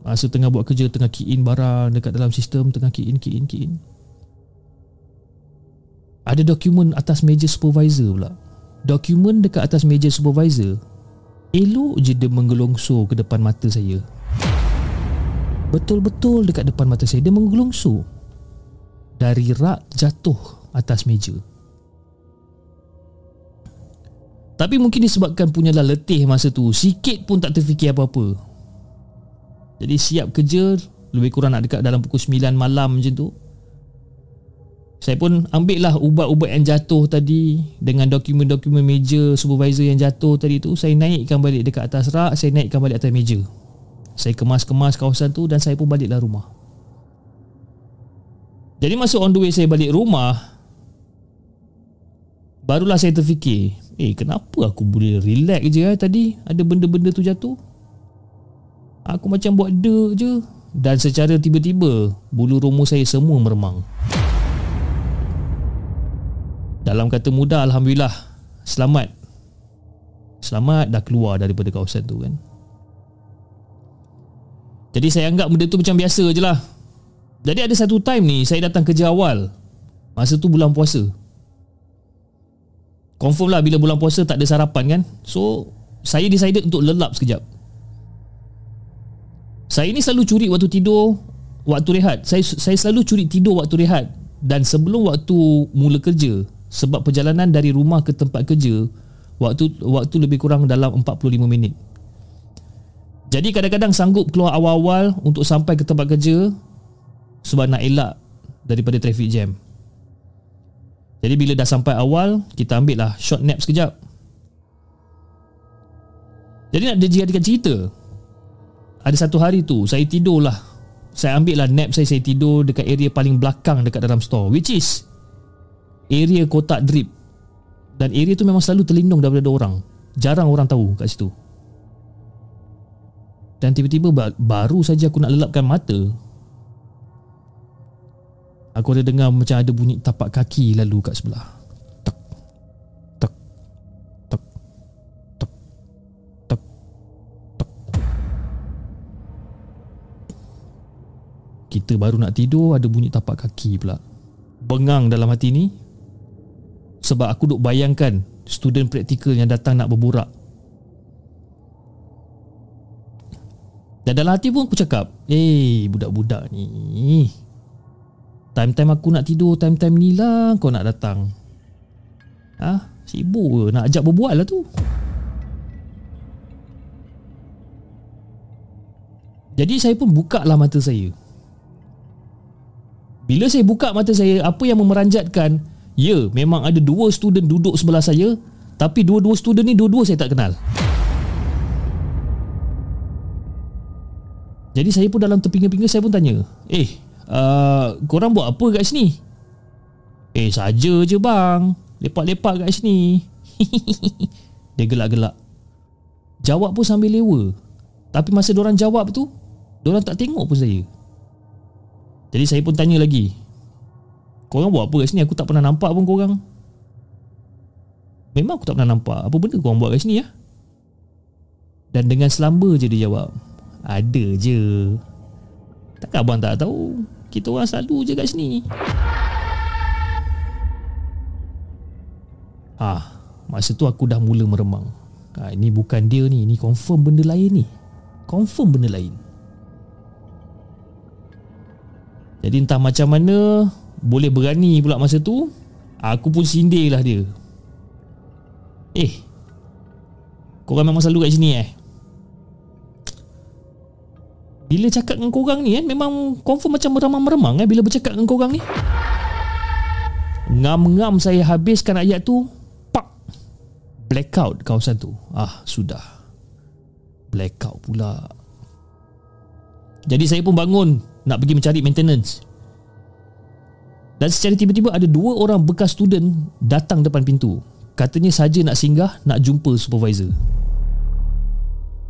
Masa tengah buat kerja Tengah key in barang Dekat dalam sistem Tengah key in key in key in. Ada dokumen atas meja supervisor pula. Dokumen dekat atas meja supervisor Elok je dia menggelongso ke depan mata saya Betul-betul dekat depan mata saya. Dia menggelongso Dari rak jatuh atas meja. Tapi mungkin disebabkan punyalah letih masa tu. Sikit pun tak terfikir apa-apa. Jadi siap kerja Lebih kurang nak dekat dalam pukul 9 malam macam tu. Saya pun ambil lah ubat-ubat yang jatuh tadi Dengan dokumen-dokumen meja supervisor yang jatuh tadi tu. Saya naikkan balik dekat atas rak Saya naikkan balik atas meja Saya kemas-kemas kawasan tu Dan saya pun baliklah rumah. Jadi masa on the way saya balik rumah Barulah saya terfikir Eh kenapa aku boleh relax je eh, tadi Ada benda-benda tu jatuh. Aku macam buat de je. Dan secara tiba-tiba Bulu rumus saya semua meremang. Dalam kata mudah Alhamdulillah Selamat. Selamat dah keluar daripada kawasan tu kan Jadi saya anggap benda tu macam biasa je lah. Jadi ada satu time ni Saya datang kerja awal. Masa tu bulan puasa. Confirm lah bila bulan puasa tak ada sarapan kan. So Saya decided untuk lelap sekejap. Saya ni selalu curi waktu tidur Waktu rehat. Saya saya selalu curi tidur waktu rehat. Dan sebelum waktu mula kerja Sebab perjalanan dari rumah ke tempat kerja Waktu waktu lebih kurang dalam 45 minit Jadi kadang-kadang sanggup keluar awal-awal Untuk sampai ke tempat kerja Sebab nak elak Daripada traffic jam. Jadi bila dah sampai awal Kita ambil lah short nap sekejap. Jadi nak dijadikan cerita ada satu hari tu saya tidur lah saya ambil lah nap saya saya tidur dekat area paling belakang dekat dalam store which is area kotak drip. Dan area tu memang selalu terlindung daripada orang. Jarang orang tahu kat situ dan tiba-tiba baru saja aku nak lelapkan mata. Aku ada dengar macam ada bunyi tapak kaki lalu kat sebelah. Kita baru nak tidur Ada bunyi tapak kaki pula. Bengang dalam hati ni. Sebab aku duk bayangkan Student praktikal yang datang nak berburak Dan dalam hati pun aku cakap Eh budak-budak ni Time-time aku nak tidur Time-time ni lah kau nak datang. Ah, ha? Sibuk ke? Nak ajak berbual lah tu. Jadi saya pun buka lah mata saya. Bila saya buka mata saya Apa yang memeranjatkan? Ya memang ada dua student duduk sebelah saya Tapi dua-dua student ni Dua-dua saya tak kenal Jadi saya pun dalam terpinga-pinga Saya pun tanya Eh uh, Korang buat apa kat sini? Eh saja je bang. Lepak-lepak kat sini. Dia gelak-gelak. Jawab pun sambil lewa. Tapi masa orang jawab tu Diorang tak tengok pun saya. Jadi saya pun tanya lagi Korang buat apa kat sini? Aku tak pernah nampak pun korang. Memang aku tak pernah nampak. Apa benda korang buat kat sini ya? Dan dengan selamba je dia jawab Ada je. Takkan abang tak tahu? Kita orang selalu je kat sini. Ah, Masa tu aku dah mula meremang. Ha, Ini bukan dia ni. Ini confirm benda lain ni. Confirm benda lain. Jadi entah macam mana Boleh berani pula masa tu Aku pun sindir lah dia. Eh Korang memang selalu kat sini eh Bila cakap dengan korang ni kan Memang confirm macam meremang-meremang eh Bila bercakap dengan korang ni. Ngam-ngam saya habiskan ayat tu Pak Blackout kawasan tu. Ah sudah. Blackout pula. Jadi saya pun bangun Nak pergi mencari maintenance. Dan secara tiba-tiba ada dua orang bekas student Datang depan pintu. Katanya saja nak singgah Nak jumpa supervisor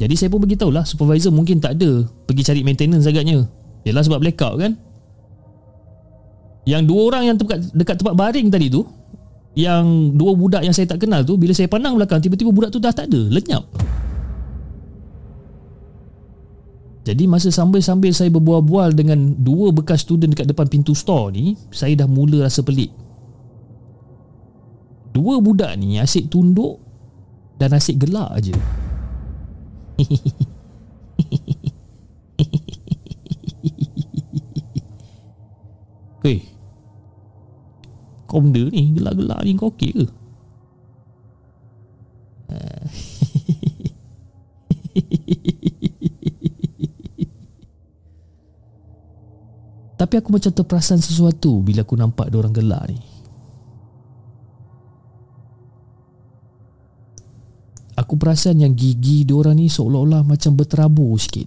jadi saya pun beritahu lah Supervisor mungkin tak ada Pergi cari maintenance agaknya Yalah sebab blackout kan Yang dua orang yang dekat, dekat tempat baring tadi tu Yang dua budak yang saya tak kenal tu Bila saya pandang belakang Tiba-tiba budak tu dah tak ada Lenyap Jadi masa sambil-sambil saya berbual-bual dengan dua bekas student dekat depan pintu store ni, saya dah mula rasa pelik. Dua budak ni asyik tunduk dan asyik gelak aje. Hei Kau benda ni Gelak-gelak ni kau okey ke? Tapi aku macam terperasan sesuatu Bila aku nampak orang gelak ni Aku perasan yang gigi diorang ni seolah-olah macam berterabur sikit.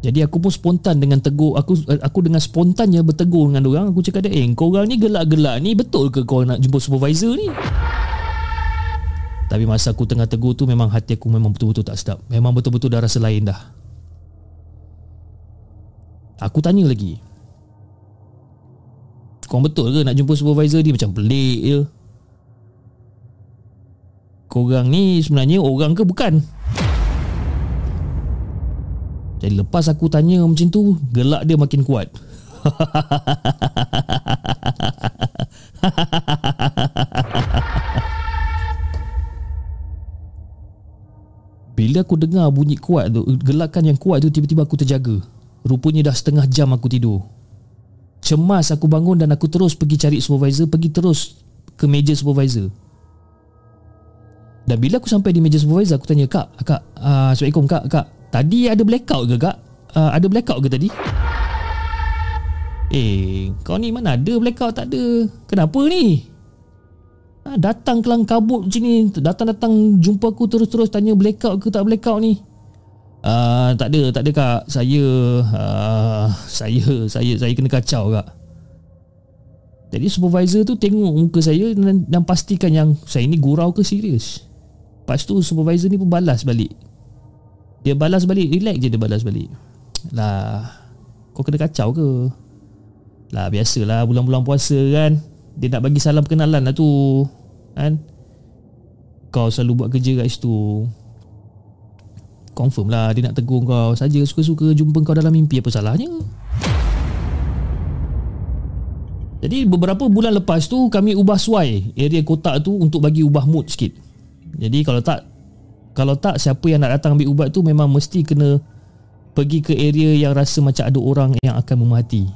Jadi aku pun spontan dengan tegur aku aku dengan spontannya bertegur dengan orang. Aku cakap dia eh kau orang ni gelak-gelak ni. Betul ke kau nak jumpa supervisor ni? Tapi masa aku tengah tegur tu memang hati aku memang betul-betul tak sedap. Memang betul-betul dah rasa lain dah. Aku tanya lagi. Kau betul ke nak jumpa supervisor ni? Macam pelik je korang ni sebenarnya orang ke bukan? Jadi lepas aku tanya macam tu, gelak dia makin kuat. Bila aku dengar bunyi kuat tu, gelakan yang kuat tu tiba-tiba aku terjaga. Rupanya dah setengah jam aku tidur. Cemas aku bangun dan aku terus pergi cari supervisor, pergi terus ke meja supervisor. Dan bila aku sampai di meja supervisor Aku tanya kak Kak uh, Assalamualaikum kak Kak Tadi ada blackout ke kak? Uh, Ada blackout ke tadi? Eh Kau ni mana ada blackout? Tak ada. Kenapa ni? Ha, Datang kelang kabut macam ni. Datang-datang Jumpa aku terus-terus Tanya blackout ke tak blackout ni. Uh, Tak ada Tak ada kak. Saya uh, Saya Saya Saya kena kacau kak. Jadi supervisor tu tengok muka saya dan, dan pastikan yang saya ni gurau ke serius. Lepas tu supervisor ni pun balas balik. Dia balas balik Relax je dia balas balik. Lah Kau kena kacau ke? Lah biasalah Bulan-bulan puasa kan Dia nak bagi salam perkenalan lah tu Kan? Kau selalu buat kerja kat situ. Confirm lah Dia nak tegur kau. Saja suka-suka Jumpa kau dalam mimpi Apa salahnya? Jadi beberapa bulan lepas tu kami ubah suai area kotak tu untuk bagi ubah mood sikit. Jadi kalau tak kalau tak siapa yang nak datang ambil ubat tu memang mesti kena pergi ke area yang rasa macam ada orang yang akan memati.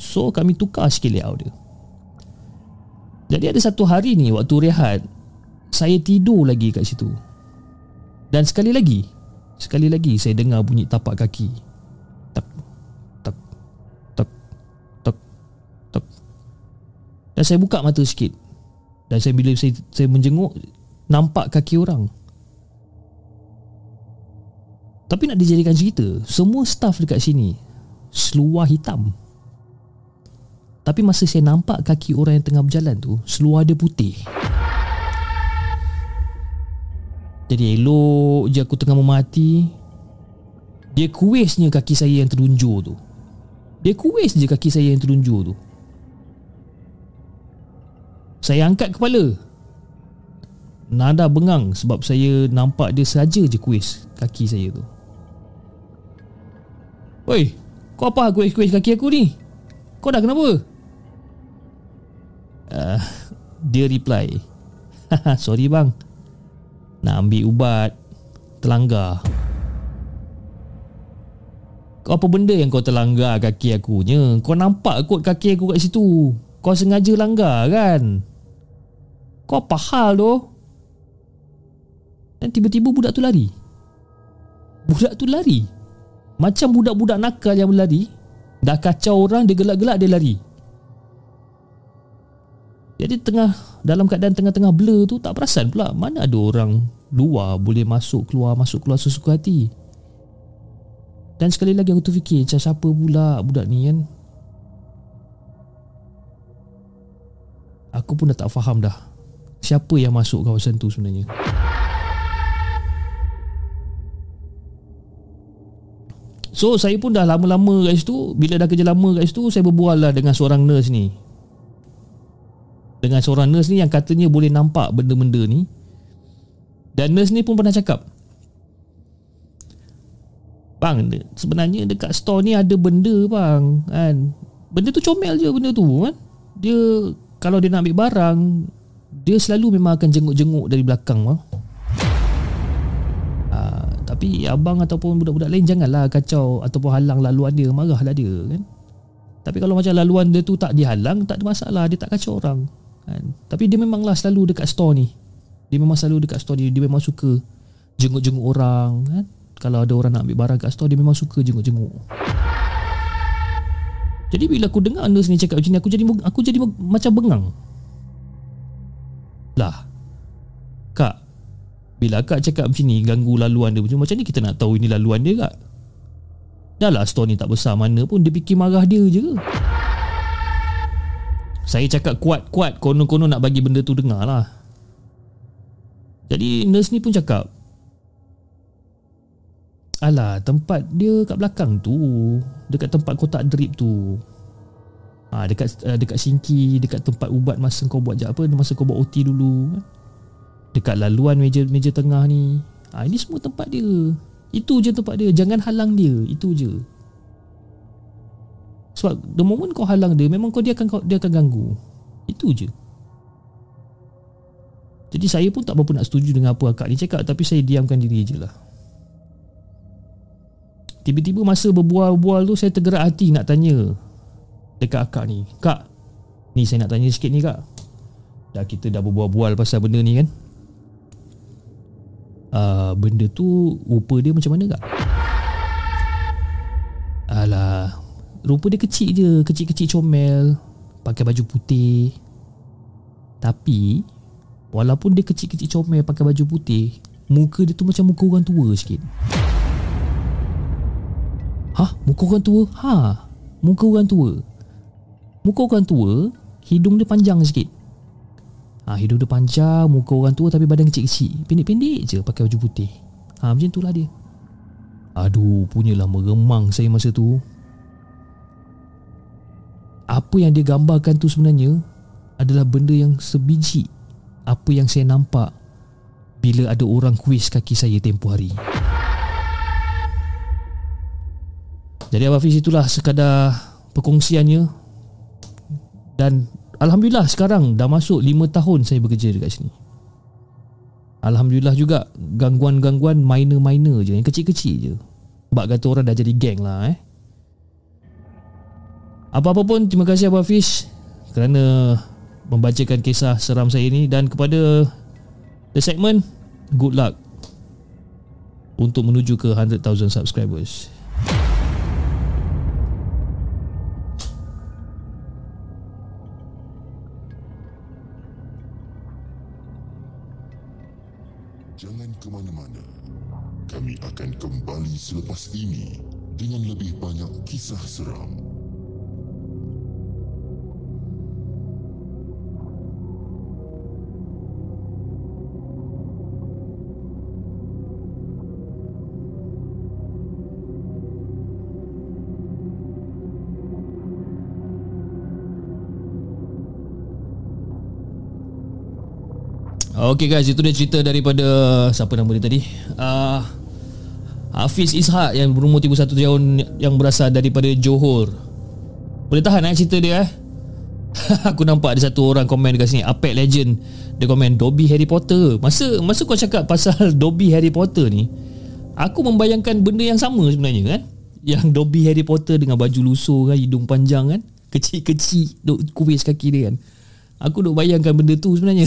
So kami tukar sikit layout dia. Jadi ada satu hari ni waktu rehat saya tidur lagi kat situ. Dan sekali lagi, sekali lagi saya dengar bunyi tapak kaki. Tak tak tak tak tak. Dan saya buka mata sikit. Dan saya bila saya, saya menjenguk nampak kaki orang. Tapi nak dijadikan cerita, semua staff dekat sini seluar hitam. Tapi masa saya nampak kaki orang yang tengah berjalan tu, seluar dia putih. Jadi elok je aku tengah memati. Dia kuisnya kaki saya yang terunjur tu. Dia kuis je kaki saya yang terunjur tu. Saya angkat kepala nada bengang sebab saya nampak dia saja je kuis kaki saya tu. Oi, kau apa kuis-kuis kaki aku ni? Kau dah kenapa? Uh, dia reply. Sorry bang. Nak ambil ubat terlanggar. Kau apa benda yang kau terlanggar kaki aku nya? Kau nampak kot kaki aku kat situ. Kau sengaja langgar kan? Kau apa hal tu? Dan tiba-tiba budak tu lari. Budak tu lari. Macam budak-budak nakal yang berlari Dah kacau orang Dia gelak-gelak dia lari. Jadi tengah Dalam keadaan tengah-tengah blur tu Tak perasan pula Mana ada orang Luar boleh masuk keluar Masuk keluar sesuka hati. Dan sekali lagi aku terfikir Macam siapa pula budak ni kan? Aku pun dah tak faham dah Siapa yang masuk kawasan tu sebenarnya So saya pun dah lama-lama kat situ. Bila dah kerja lama kat situ Saya berbual lah dengan seorang nurse ni. Dengan seorang nurse ni yang katanya boleh nampak benda-benda ni. Dan nurse ni pun pernah cakap Bang sebenarnya dekat store ni ada benda bang kan? Benda tu comel je benda tu kan? Dia kalau dia nak ambil barang Dia selalu memang akan jenguk-jenguk dari belakang bang tapi abang ataupun budak-budak lain janganlah kacau ataupun halang laluan dia, marahlah dia kan. Tapi kalau macam laluan dia tu tak dihalang, tak ada masalah, dia tak kacau orang. Kan? Tapi dia memanglah selalu dekat store ni. Dia memang selalu dekat store ni, dia memang suka jenguk-jenguk orang kan. Kalau ada orang nak ambil barang kat store, dia memang suka jenguk-jenguk. Jadi bila aku dengar nurse ni cakap macam ni, aku jadi aku jadi macam bengang. Lah. Kak, bila akak cakap macam ni Ganggu laluan dia Macam ni kita nak tahu ini laluan dia kak? Dah lah store ni tak besar mana pun Dia fikir marah dia je ke? Saya cakap kuat-kuat Konon-konon nak bagi benda tu dengar lah. Jadi nurse ni pun cakap Alah tempat dia kat belakang tu Dekat tempat kotak drip tu. Ha, Dekat uh, dekat sinki Dekat tempat ubat masa kau buat je apa Masa kau buat OT dulu dekat laluan meja meja tengah ni. Ha, ini semua tempat dia. Itu je tempat dia. Jangan halang dia. Itu je. Sebab the moment kau halang dia, memang kau dia akan dia akan ganggu. Itu je. Jadi saya pun tak berapa nak setuju dengan apa akak ni cakap tapi saya diamkan diri je lah. Tiba-tiba masa berbual-bual tu saya tergerak hati nak tanya dekat akak ni. Kak, ni saya nak tanya sikit ni kak. Dah kita dah berbual-bual pasal benda ni kan uh, benda tu rupa dia macam mana kak? Alah, rupa dia kecil je, kecil-kecil comel, pakai baju putih. Tapi walaupun dia kecil-kecil comel pakai baju putih, muka dia tu macam muka orang tua sikit. Hah? Muka orang tua? Ha, muka orang tua. Muka orang tua, hidung dia panjang sikit. Ha, hidung dia panjang, muka orang tua tapi badan kecil-kecil. Pendek-pendek je pakai baju putih. Ha, macam itulah dia. Aduh, punyalah meremang saya masa tu. Apa yang dia gambarkan tu sebenarnya adalah benda yang sebiji apa yang saya nampak bila ada orang kuis kaki saya tempoh hari. Jadi Abang Fiz itulah sekadar perkongsiannya dan Alhamdulillah sekarang dah masuk 5 tahun saya bekerja dekat sini. Alhamdulillah juga gangguan-gangguan minor-minor je, yang kecil-kecil je. Bak kata orang dah jadi geng lah eh. Apa-apa pun terima kasih Abang Fish kerana membacakan kisah seram saya ini dan kepada the segment good luck untuk menuju ke 100,000 subscribers. Selepas ini dengan lebih banyak kisah seram. Okay guys, itu dia cerita daripada siapa nama dia tadi? Uh, Hafiz Ishak yang berumur 31 tahun yang berasal daripada Johor. Boleh tahan eh cerita dia eh? Aku nampak ada satu orang komen dekat sini Apex Legend. Dia komen Dobby Harry Potter. Masa masa kau cakap pasal Dobby Harry Potter ni Aku membayangkan benda yang sama sebenarnya kan? Yang Dobby Harry Potter dengan baju lusuh kan Hidung panjang kan Kecil-kecil Duk kuis kaki dia kan. Aku duk bayangkan benda tu sebenarnya.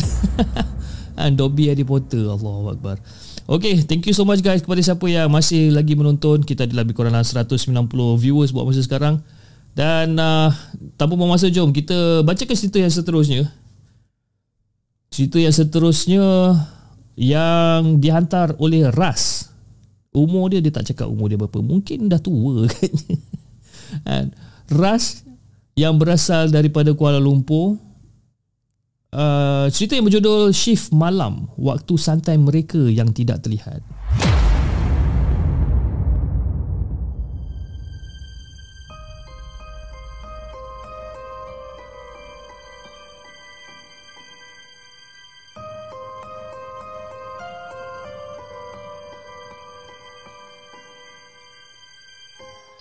Dobby Harry Potter Allah Akbar Okay, thank you so much guys kepada siapa yang masih lagi menonton. Kita ada lebih kurang 190 viewers buat masa sekarang. Dan uh, tanpa buang masa, jom kita bacakan cerita yang seterusnya. Cerita yang seterusnya yang dihantar oleh Ras. Umur dia, dia tak cakap umur dia berapa. Mungkin dah tua katnya. Ras yang berasal daripada Kuala Lumpur uh, cerita yang berjudul Shift Malam Waktu Santai Mereka Yang Tidak Terlihat.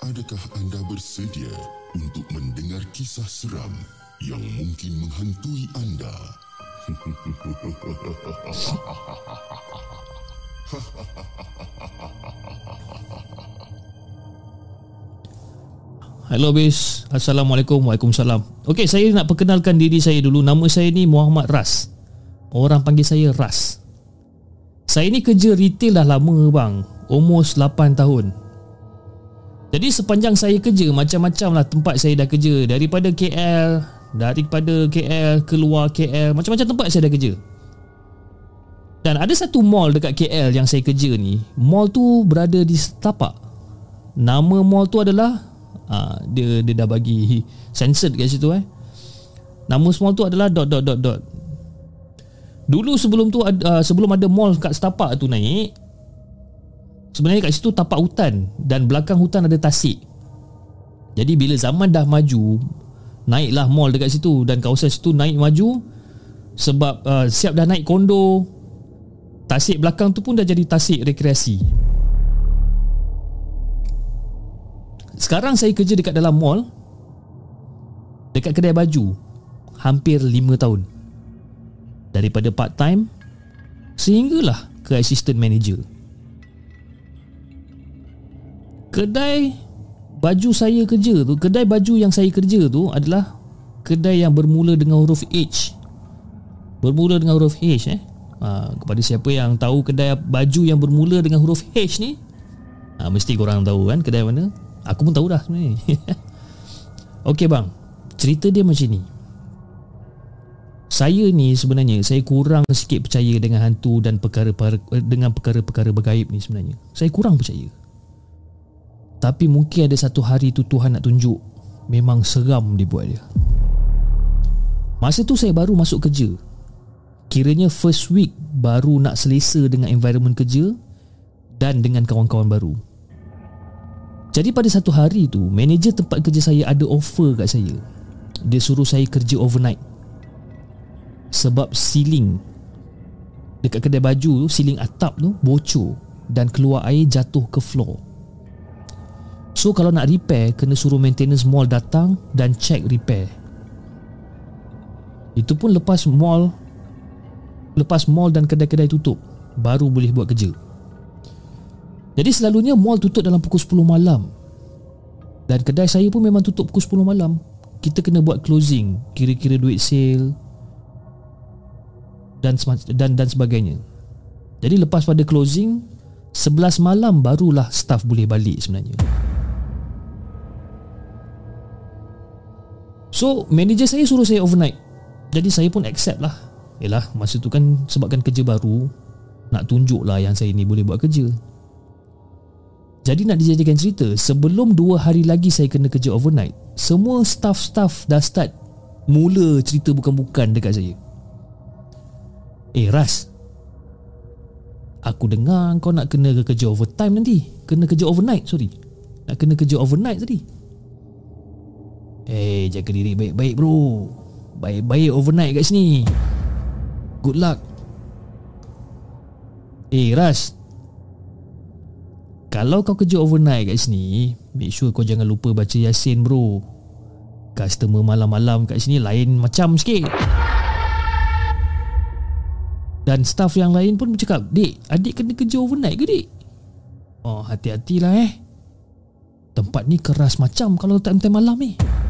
Adakah anda bersedia untuk mendengar kisah seram yang mungkin menghantui anda. Hello bis Assalamualaikum. Waalaikumsalam. Okey saya nak perkenalkan diri saya dulu. Nama saya ni Muhammad Ras. Orang panggil saya Ras. Saya ni kerja retail dah lama bang. Almost 8 tahun. Jadi sepanjang saya kerja Macam-macam lah tempat saya dah kerja. Daripada KL Daripada KL keluar KL Macam-macam tempat saya dah kerja. Dan ada satu mall dekat KL yang saya kerja ni. Mall tu berada di Setapak. Nama mall tu adalah uh, dia, dia dah bagi censored kat situ eh. Nama mall tu adalah dot dot dot dot. Dulu sebelum tu uh, Sebelum ada mall kat Setapak tu naik Sebenarnya kat situ tapak hutan Dan belakang hutan ada tasik. Jadi bila zaman dah maju naiklah mall dekat situ dan kawasan situ naik maju sebab uh, siap dah naik kondo tasik belakang tu pun dah jadi tasik rekreasi. Sekarang saya kerja dekat dalam mall dekat kedai baju hampir 5 tahun daripada part time sehinggalah ke assistant manager. Kedai baju saya kerja tu kedai baju yang saya kerja tu adalah kedai yang bermula dengan huruf H. Bermula dengan huruf H eh. Ha, kepada siapa yang tahu kedai baju yang bermula dengan huruf H ni ha, mesti korang tahu kan kedai mana. Aku pun tahu dah sebenarnya. Okey bang. Cerita dia macam ni. Saya ni sebenarnya saya kurang sikit percaya dengan hantu dan perkara-perkara dengan perkara-perkara bergaib ni sebenarnya. Saya kurang percaya tapi mungkin ada satu hari tu Tuhan nak tunjuk Memang seram dibuat dia. Masa tu saya baru masuk kerja. Kiranya first week Baru nak selesa dengan environment kerja Dan dengan kawan-kawan baru. Jadi pada satu hari tu Manager tempat kerja saya ada offer kat saya. Dia suruh saya kerja overnight. Sebab ceiling Dekat kedai baju tu Ceiling atap tu bocor Dan keluar air jatuh ke floor So kalau nak repair Kena suruh maintenance mall datang Dan check repair. Itu pun lepas mall Lepas mall dan kedai-kedai tutup Baru boleh buat kerja. Jadi selalunya mall tutup dalam pukul 10 malam. Dan kedai saya pun memang tutup pukul 10 malam. Kita kena buat closing Kira-kira duit sale dan, dan dan sebagainya. Jadi lepas pada closing 11 malam barulah staff boleh balik sebenarnya So manager saya suruh saya overnight. Jadi saya pun accept lah. Yelah masa tu kan sebabkan kerja baru Nak tunjuk lah yang saya ni boleh buat kerja. Jadi nak dijadikan cerita Sebelum dua hari lagi saya kena kerja overnight Semua staff-staff dah start Mula cerita bukan-bukan dekat saya. Eh Ras. Aku dengar kau nak kena kerja overtime nanti. Kena kerja overnight sorry. Nak kena kerja overnight tadi Eh, hey, jaga diri baik-baik bro. Baik-baik overnight kat sini. Good luck. Eh, hey, Ras. Kalau kau kerja overnight kat sini, make sure kau jangan lupa baca Yasin bro. Customer malam-malam kat sini lain macam sikit. Dan staff yang lain pun bercakap, Dik, adik kena kerja overnight ke dik? Oh, hati-hatilah eh. Tempat ni keras macam kalau time-time malam ni. Eh.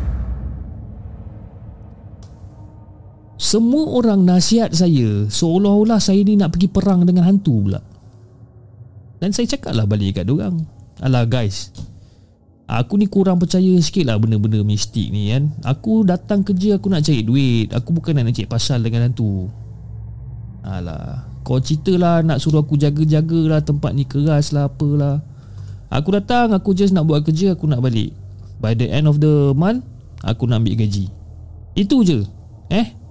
Semua orang nasihat saya Seolah-olah saya ni nak pergi perang dengan hantu pula. Dan saya cakap lah balik kat diorang Alah guys Aku ni kurang percaya sikit lah benda-benda mistik ni kan. Aku datang kerja aku nak cari duit. Aku bukan nak cari pasal dengan hantu. Alah Kau cerita lah nak suruh aku jaga-jaga lah Tempat ni keras lah apalah. Aku datang aku just nak buat kerja aku nak balik. By the end of the month Aku nak ambil gaji. Itu je. Eh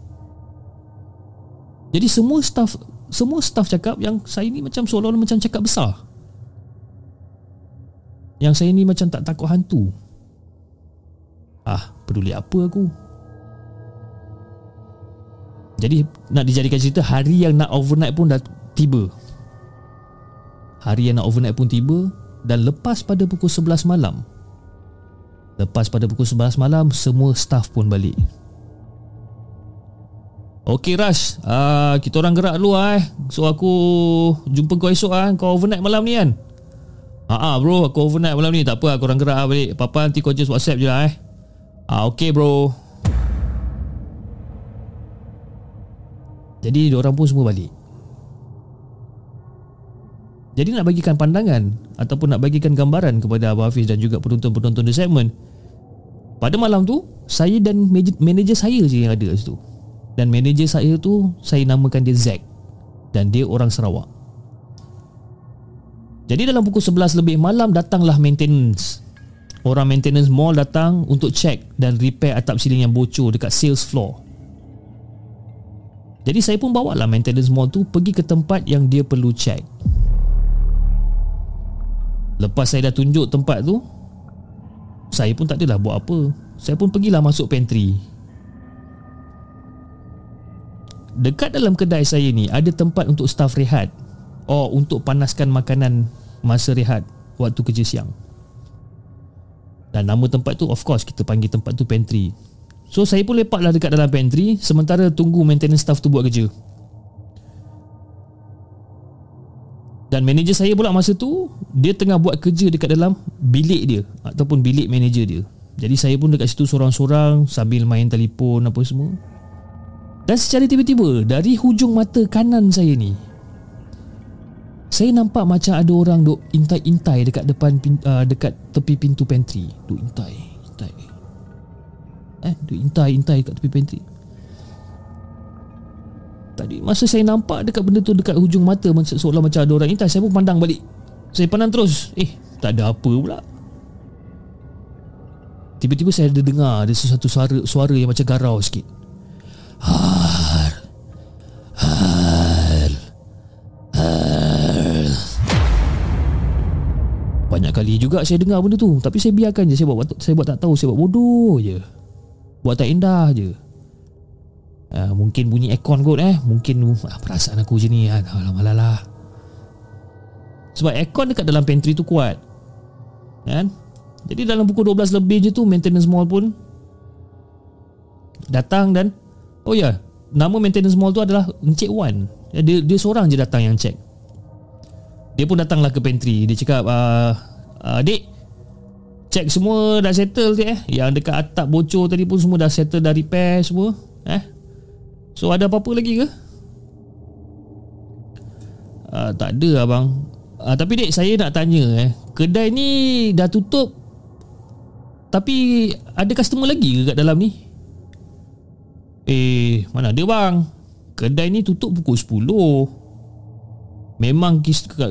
Jadi semua staff Semua staff cakap yang saya ni macam seolah-olah macam cakap besar. Yang saya ni macam tak takut hantu. Ah peduli apa aku? Jadi nak dijadikan cerita Hari yang nak overnight pun dah tiba. Hari yang nak overnight pun tiba Dan lepas pada pukul 11 malam. Lepas pada pukul 11 malam Semua staff pun balik Okey Rush. Uh, Kita orang gerak dulu lah eh. So aku Jumpa kau esok lah Kau overnight malam ni kan? Haa bro aku overnight malam ni. Tak apa aku orang gerak lah balik. Apa-apa nanti kau just whatsapp je lah eh. Haa okay bro. Jadi orang pun semua balik? Jadi nak bagikan pandangan Ataupun nak bagikan gambaran Kepada Abah Hafiz dan juga penonton-penonton The Segment Pada malam tu Saya dan manager saya je yang ada kat situ Dan manager saya tu Saya namakan dia Zack Dan dia orang Sarawak jadi dalam pukul 11 lebih malam datanglah maintenance. Orang maintenance mall datang untuk check dan repair atap siling yang bocor dekat sales floor. Jadi saya pun bawa lah maintenance mall tu pergi ke tempat yang dia perlu check. Lepas saya dah tunjuk tempat tu, saya pun tak adalah buat apa. Saya pun pergilah masuk pantry. Dekat dalam kedai saya ni ada tempat untuk staff rehat. Oh, untuk panaskan makanan masa rehat waktu kerja siang. Dan nama tempat tu of course kita panggil tempat tu pantry. So saya pun lepaklah dekat dalam pantry sementara tunggu maintenance staff tu buat kerja. Dan manager saya pula masa tu dia tengah buat kerja dekat dalam bilik dia ataupun bilik manager dia. Jadi saya pun dekat situ sorang-sorang sambil main telefon apa semua. Dan secara tiba-tiba dari hujung mata kanan saya ni saya nampak macam ada orang duk intai-intai dekat depan uh, dekat tepi pintu pantry. Duk intai, intai. Eh, duk intai-intai dekat tepi pantry. Tadi masa saya nampak dekat benda tu dekat hujung mata seolah macam ada orang intai, saya pun pandang balik. Saya pandang terus. Eh, tak ada apa pula. Tiba-tiba saya ada dengar ada sesuatu suara suara yang macam garau sikit. Banyak kali juga saya dengar benda tu. Tapi saya biarkan je. Saya buat, saya buat tak tahu. Saya buat bodoh je. Buat tak indah je. Uh, Mungkin bunyi aircon kot eh. Mungkin uh, perasaan aku je ni. Kan Alah lah Sebab aircon dekat dalam pantry tu kuat. Kan? Jadi dalam pukul 12 lebih je tu Maintenance mall pun Datang dan Oh ya Nama maintenance mall tu adalah Encik Wan. Dia, dia seorang je datang yang check. Dia pun datanglah ke pantry. Dia cakap uh, uh, Dik Check semua dah settle je eh? Yang dekat atap bocor tadi pun Semua dah settle Dah repair semua Eh? So ada apa-apa lagi ke? Uh, Tak ada abang. Uh, Tapi dik saya nak tanya eh. Kedai ni dah tutup Tapi Ada customer lagi ke kat dalam ni Eh Mana ada bang Kedai ni tutup pukul 10 Memang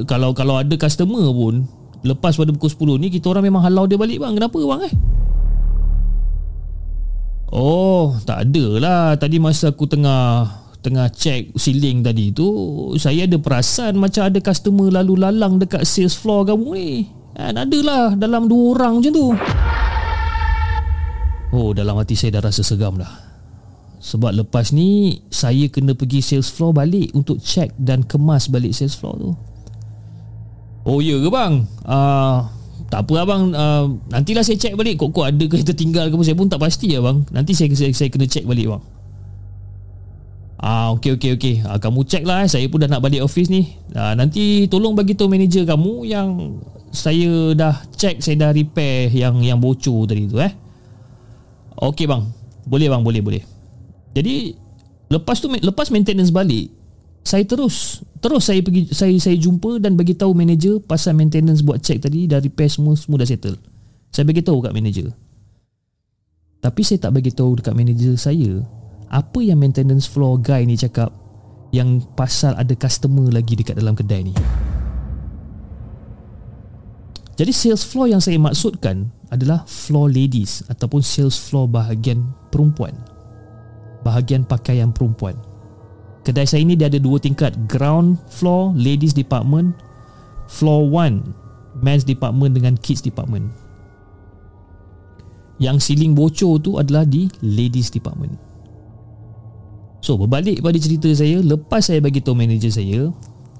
kalau kalau ada customer pun lepas pada pukul 10 ni kita orang memang halau dia balik bang. Kenapa bang eh? Oh, tak ada lah. Tadi masa aku tengah tengah check ceiling tadi tu, saya ada perasan macam ada customer lalu lalang dekat sales floor kamu ni. Kan ada lah dalam dua orang macam tu. Oh, dalam hati saya dah rasa segam dah. Sebab lepas ni Saya kena pergi sales floor balik Untuk check dan kemas balik sales floor tu Oh ya ke bang uh, Tak apa abang uh, Nantilah saya check balik Kok-kok ada ke kita tinggal ke Saya pun tak pasti ya bang Nanti saya, saya, saya kena check balik bang Ah okey okey okey. Ah kamu check lah eh. saya pun dah nak balik office ni. Ah nanti tolong bagi tahu manager kamu yang saya dah check saya dah repair yang yang bocor tadi tu eh. Okey bang. Boleh bang boleh boleh. Jadi lepas tu lepas maintenance balik Saya terus Terus saya pergi Saya saya jumpa Dan bagi tahu manager Pasal maintenance buat check tadi Dah repair semua Semua dah settle. Saya bagi tahu kat manager. Tapi saya tak bagi tahu Dekat manager saya Apa yang maintenance floor guy ni cakap Yang pasal ada customer lagi Dekat dalam kedai ni? Jadi sales floor yang saya maksudkan adalah floor ladies ataupun sales floor bahagian perempuan. Bahagian pakaian perempuan. Kedai saya ini dia ada dua tingkat, ground floor ladies department, floor one men's department dengan kids department. Yang ceiling bocor tu adalah di ladies department. So berbalik pada cerita saya, lepas saya bagi tahu manager saya,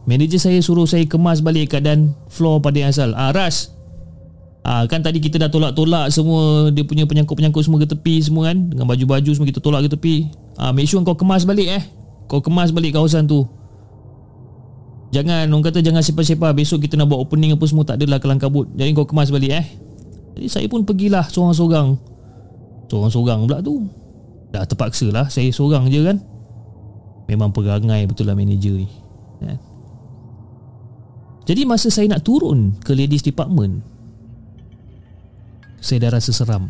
Manager saya suruh saya kemas balik keadaan floor pada yang asal. Ah, Ah, kan tadi kita dah tolak-tolak semua dia punya penyangkut-penyangkut semua ke tepi semua kan. Dengan baju-baju semua kita tolak ke tepi. Ah, make sure kau kemas balik eh. Kau kemas balik kawasan tu. Jangan, orang kata jangan sepah-sepah. Besok kita nak buat opening apa semua tak adalah kelang kabut. Jadi kau kemas balik eh. Jadi saya pun pergilah seorang-seorang. Seorang-seorang pula tu. Dah terpaksa lah saya seorang je kan. Memang perangai betul lah manager ni. Ya. Jadi masa saya nak turun ke ladies department Saya dah rasa seram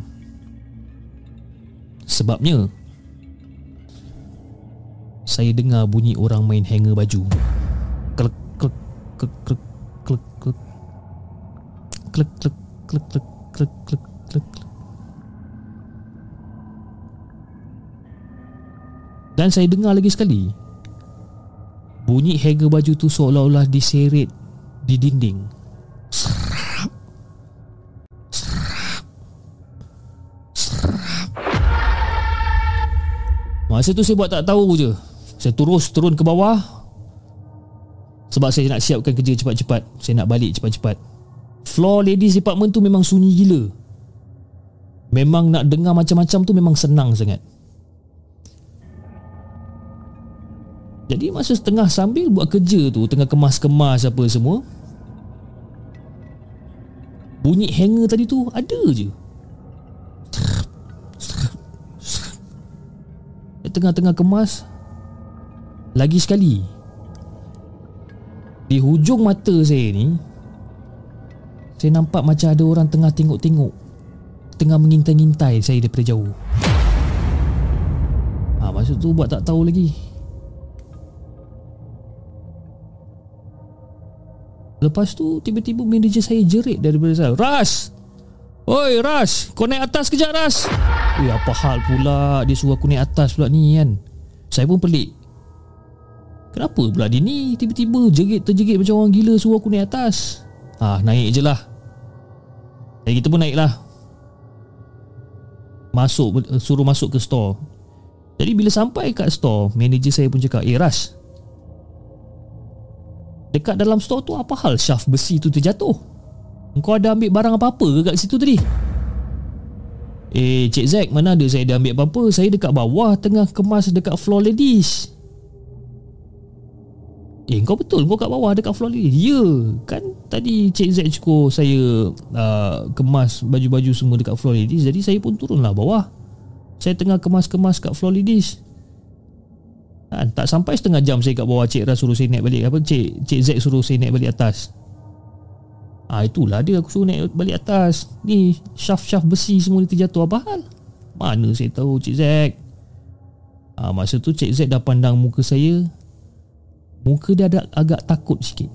Sebabnya Saya dengar bunyi orang main hanger baju Klek klek klek klek klek klek Klek klek klek klek klek klek klek Dan saya dengar lagi sekali Bunyi hanger baju tu seolah-olah diseret di dinding. Serap. Masa tu saya buat tak tahu je. Saya terus turun ke bawah. Sebab saya nak siapkan kerja cepat-cepat. Saya nak balik cepat-cepat. Floor ladies department tu memang sunyi gila. Memang nak dengar macam-macam tu memang senang sangat. Jadi masa setengah sambil buat kerja tu Tengah kemas-kemas apa semua Bunyi hanger tadi tu ada je Tengah-tengah kemas Lagi sekali. Di hujung mata saya ni Saya nampak macam ada orang tengah tengok-tengok Tengah mengintai-ngintai saya daripada jauh. Ha, Maksud tu buat tak tahu lagi. Lepas tu tiba-tiba manager saya jerit daripada saya Ras Oi Ras Kau naik atas kejap Ras. Eh apa hal pula? Dia suruh aku naik atas pula ni kan? Saya pun pelik. Kenapa pula dia ni Tiba-tiba jerit terjerit macam orang gila Suruh aku naik atas? Ah naik je lah. Jadi kita pun naik lah Masuk Suruh masuk ke store. Jadi bila sampai kat store Manager saya pun cakap Eh Ras Dekat dalam store tu apa hal? Shaft besi tu terjatuh? Engkau ada ambil barang apa-apa ke kat situ tadi? Eh, Cik Zack, mana ada saya ada ambil apa-apa? Saya dekat bawah tengah kemas dekat floor ladies. Eh, kau betul kau kat bawah dekat floor ladies? Ya, kan tadi Cik Zack cukup saya uh, kemas baju-baju semua dekat floor ladies. Jadi saya pun turunlah bawah. Saya tengah kemas-kemas kat floor ladies. Ha, tak sampai setengah jam saya kat bawah Cik Ras suruh saya naik balik apa Cik Cik Z suruh saya naik balik atas. Ah itulah dia aku suruh naik balik atas. Ni shaft-shaft besi semua dia terjatuh apa hal? Mana saya tahu Cik Z. Ah ha, masa tu Cik Z dah pandang muka saya. Muka dia ada agak takut sikit.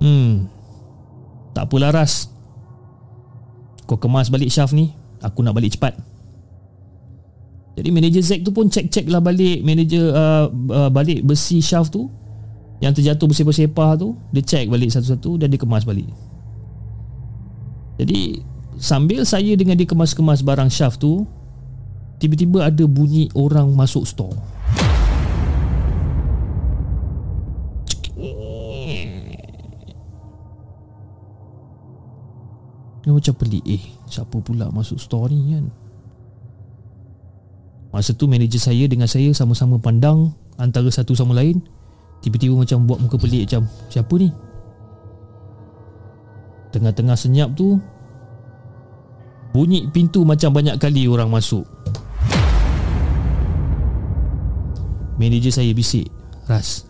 Hmm. Tak apalah Ras. Kau kemas balik shaft ni. Aku nak balik cepat. Jadi manager Zack tu pun check-check lah balik Manager uh, uh, balik besi shaft tu Yang terjatuh bersepah-sepah tu Dia check balik satu-satu Dan dia kemas balik. Jadi Sambil saya dengan dia kemas-kemas barang shaft tu Tiba-tiba ada bunyi orang masuk store. Dia macam pelik Eh siapa pula masuk store ni kan? Masa tu manager saya dengan saya sama-sama pandang antara satu sama lain. Tiba-tiba macam buat muka pelik macam siapa ni? Tengah-tengah senyap tu bunyi pintu macam banyak kali orang masuk. Manager saya bisik Ras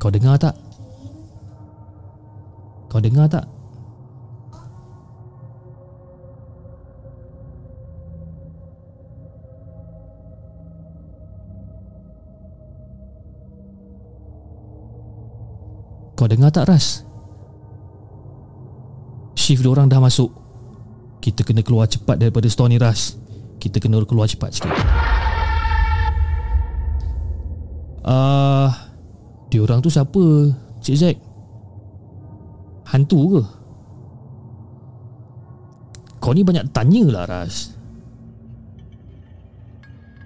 Kau dengar tak? Kau dengar tak? Kau dengar tak Ras? Shift orang dah masuk. Kita kena keluar cepat daripada store ni Ras. Kita kena keluar cepat sikit. Ah, uh, Dia orang tu siapa? Cik Zack? Hantu ke? Kau ni banyak tanya lah Ras.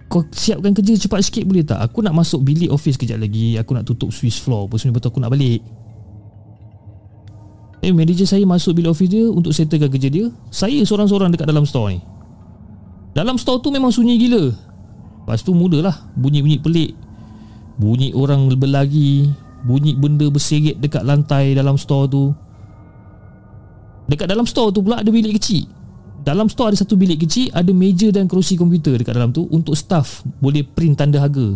Kau siapkan kerja cepat sikit boleh tak? Aku nak masuk bilik office kejap lagi. Aku nak tutup Swiss floor Lepas ni betul aku nak balik Eh manager saya masuk bilik office dia Untuk settlekan kerja dia. Saya seorang-seorang dekat dalam store ni. Dalam store tu memang sunyi gila. Lepas tu mulalah Bunyi-bunyi pelik. Bunyi orang berlari Bunyi benda berserit dekat lantai dalam store tu. Dekat dalam store tu pula ada bilik kecil. Dalam store ada satu bilik kecil Ada meja dan kerusi komputer dekat dalam tu Untuk staff boleh print tanda harga.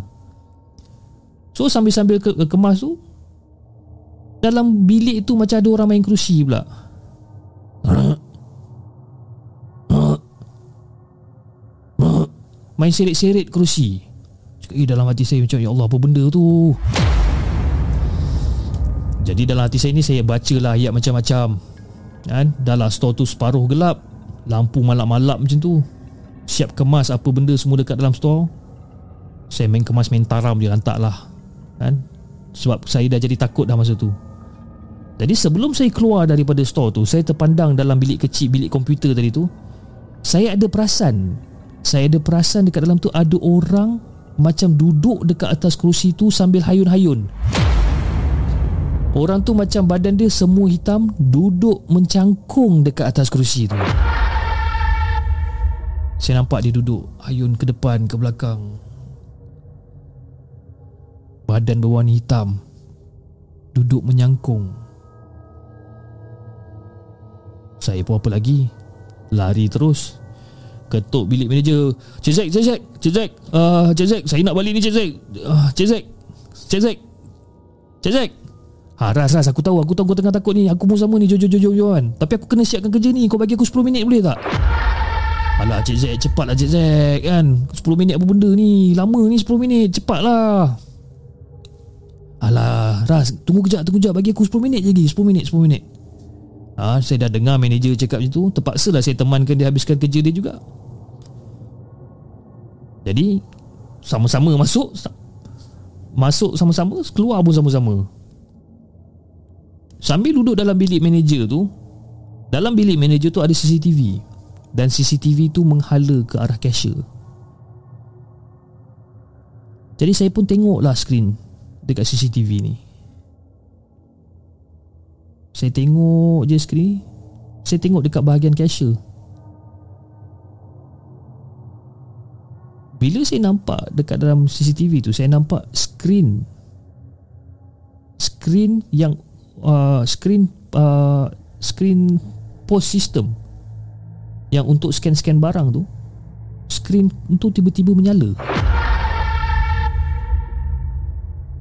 So sambil-sambil ke- kemas tu dalam bilik tu macam ada orang main kerusi pula. Main seret-seret kerusi. Cakap, eh dalam hati saya macam ya Allah apa benda tu. Jadi dalam hati saya ni saya bacalah ayat macam-macam. Kan? Dalam store tu separuh gelap. Lampu malap-malap macam tu. Siap kemas apa benda semua dekat dalam store. Saya main kemas main taram je lantak lah. Kan? Sebab saya dah jadi takut dah masa tu. Jadi sebelum saya keluar daripada store tu Saya terpandang dalam bilik kecil Bilik komputer tadi tu Saya ada perasan. Saya ada perasan dekat dalam tu Ada orang Macam duduk dekat atas kerusi tu Sambil hayun-hayun. Orang tu macam badan dia semua hitam Duduk mencangkung dekat atas kerusi tu. Saya nampak dia duduk Hayun ke depan ke belakang. Badan berwarna hitam Duduk menyangkung saya pun apa lagi? Lari terus. Ketuk bilik manager. Cik Zack, Cik Zack Cik Zack. Uh, Cik Zack, saya nak balik ni Cik Zack. Uh, Cik Zack Cik Zack. Cik Zack. Ha, Ras, Ras, aku tahu, aku tahu kau tengah takut ni. Aku pun sama ni, jom, jom, jom, jom kan. Tapi aku kena siapkan kerja ni. Kau bagi aku 10 minit boleh tak? Alah, Cik Zack, cepatlah Cik Zack kan. 10 minit apa benda ni. Lama ni 10 minit, cepatlah. Alah, Ras, tunggu kejap, tunggu kejap. Bagi aku 10 minit je lagi. 10 minit, 10 minit ha, Saya dah dengar manager cakap macam tu Terpaksalah saya temankan dia habiskan kerja dia juga. Jadi Sama-sama masuk Masuk sama-sama Keluar pun sama-sama. Sambil duduk dalam bilik manager tu Dalam bilik manager tu ada CCTV Dan CCTV tu menghala ke arah cashier. Jadi saya pun tengoklah skrin Dekat CCTV ni saya tengok je skrin Saya tengok dekat bahagian cashier. Bila saya nampak dekat dalam CCTV tu Saya nampak skrin Skrin yang uh, Skrin uh, Skrin post system Yang untuk scan-scan barang tu Skrin untuk tiba-tiba menyala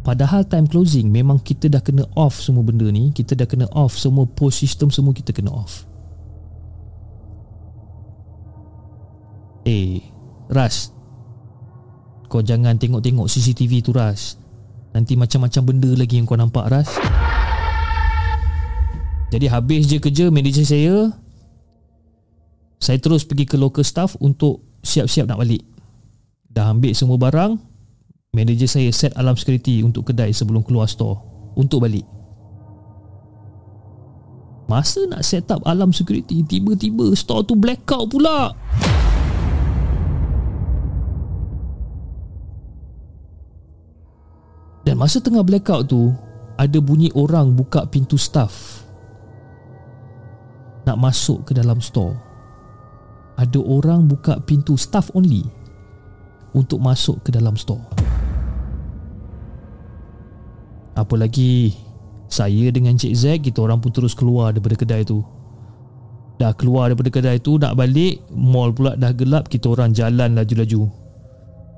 Padahal time closing memang kita dah kena off semua benda ni Kita dah kena off semua post system semua kita kena off. Eh Ras. Kau jangan tengok-tengok CCTV tu Ras. Nanti macam-macam benda lagi yang kau nampak Ras. Jadi habis je kerja manager saya. Saya terus pergi ke local staff untuk siap-siap nak balik. Dah ambil semua barang Manager saya set alarm security untuk kedai sebelum keluar store. Untuk balik. Masa nak set up alarm security Tiba-tiba store tu blackout pula. Dan masa tengah blackout tu Ada bunyi orang buka pintu staff. Nak masuk ke dalam store. Ada orang buka pintu staff only Untuk masuk ke dalam store apa lagi? Saya dengan Cik Zack Kita orang pun terus keluar daripada kedai tu. Dah keluar daripada kedai tu Nak balik Mall pula dah gelap Kita orang jalan laju-laju.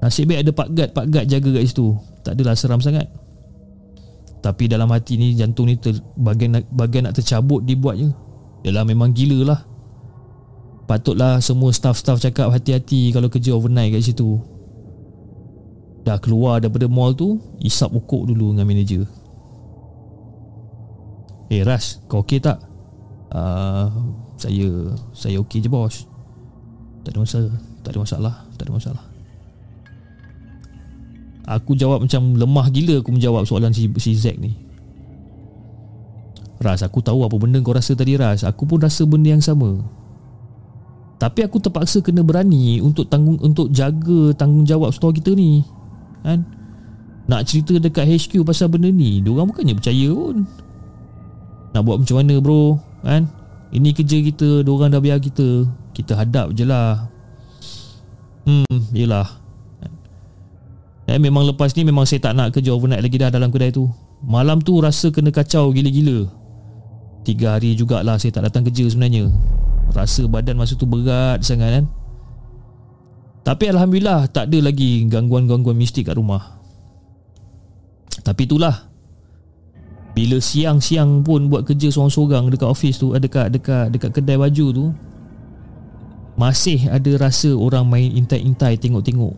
Nasib baik ada Pak Gad Pak Gad jaga kat situ. Tak adalah seram sangat. Tapi dalam hati ni Jantung ni ter, bagian, bagian nak tercabut Dibuatnya Yalah memang gila lah. Patutlah semua staff-staff cakap Hati-hati kalau kerja overnight kat situ Dah keluar daripada mall tu Isap ukuk dulu dengan manager. Eh hey, Ras Kau okey tak? Uh, saya Saya okey je bos. Tak ada masalah Tak ada masalah Tak ada masalah. Aku jawab macam lemah gila aku menjawab soalan si, si Zack ni. Ras aku tahu apa benda kau rasa tadi Ras. Aku pun rasa benda yang sama. Tapi aku terpaksa kena berani Untuk tanggung untuk jaga tanggungjawab store kita ni Kan Nak cerita dekat HQ pasal benda ni Diorang bukannya percaya pun Nak buat macam mana bro Kan Ini kerja kita Diorang dah biar kita Kita hadap je lah Hmm Yelah Eh, memang lepas ni memang saya tak nak kerja overnight lagi dah dalam kedai tu. Malam tu rasa kena kacau gila-gila. Tiga hari jugalah saya tak datang kerja sebenarnya. Rasa badan masa tu berat sangat kan. Tapi Alhamdulillah tak ada lagi gangguan-gangguan mistik kat rumah. Tapi itulah. Bila siang-siang pun buat kerja seorang-seorang dekat office tu, eh, dekat dekat dekat kedai baju tu, masih ada rasa orang main intai-intai tengok-tengok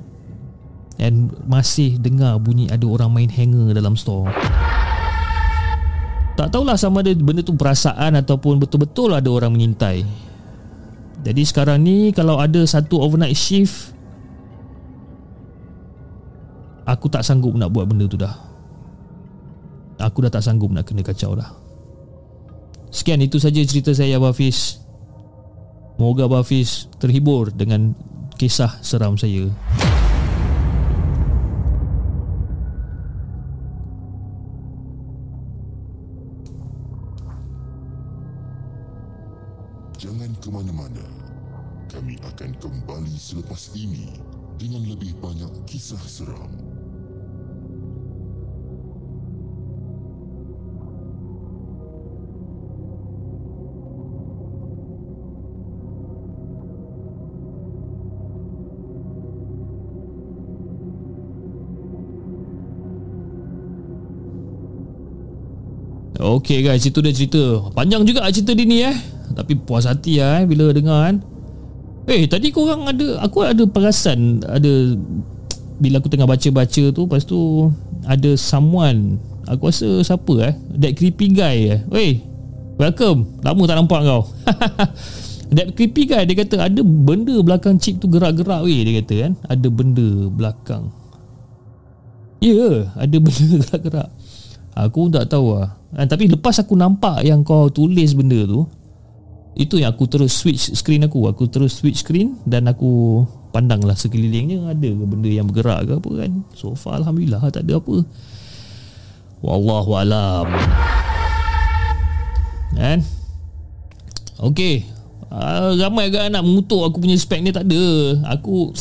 dan masih dengar bunyi ada orang main hanger dalam store. Tak tahulah sama ada benda tu perasaan ataupun betul-betul ada orang mengintai. Jadi sekarang ni kalau ada satu overnight shift aku tak sanggup nak buat benda tu dah. Aku dah tak sanggup nak kena kacau dah. Sekian itu saja cerita saya Abah Hafiz. Moga Abah Hafiz terhibur dengan kisah seram saya. ke mana-mana. Kami akan kembali selepas ini dengan lebih banyak kisah seram. Okay guys, itu dah cerita. Panjang juga cerita dia ni eh. Tapi puas hati lah eh Bila dengar kan. Eh tadi korang ada Aku ada perasan Ada Bila aku tengah baca-baca tu Lepas tu Ada someone Aku rasa siapa eh That creepy guy eh. Wey Welcome. Lama tak nampak kau. That creepy guy Dia kata ada benda belakang chip tu gerak-gerak weh Dia kata kan. Ada benda belakang. Ya yeah, Ada benda gerak-gerak Aku tak tahu lah. Tapi lepas aku nampak Yang kau tulis benda tu itu yang aku terus switch screen aku. Aku terus switch screen Dan aku pandanglah sekelilingnya Ada ke benda yang bergerak ke apa kan. So far Alhamdulillah tak ada apa. Wallahualam Kan? Okay uh, Ramai agak nak mengutuk aku punya spek ni tak ada. Aku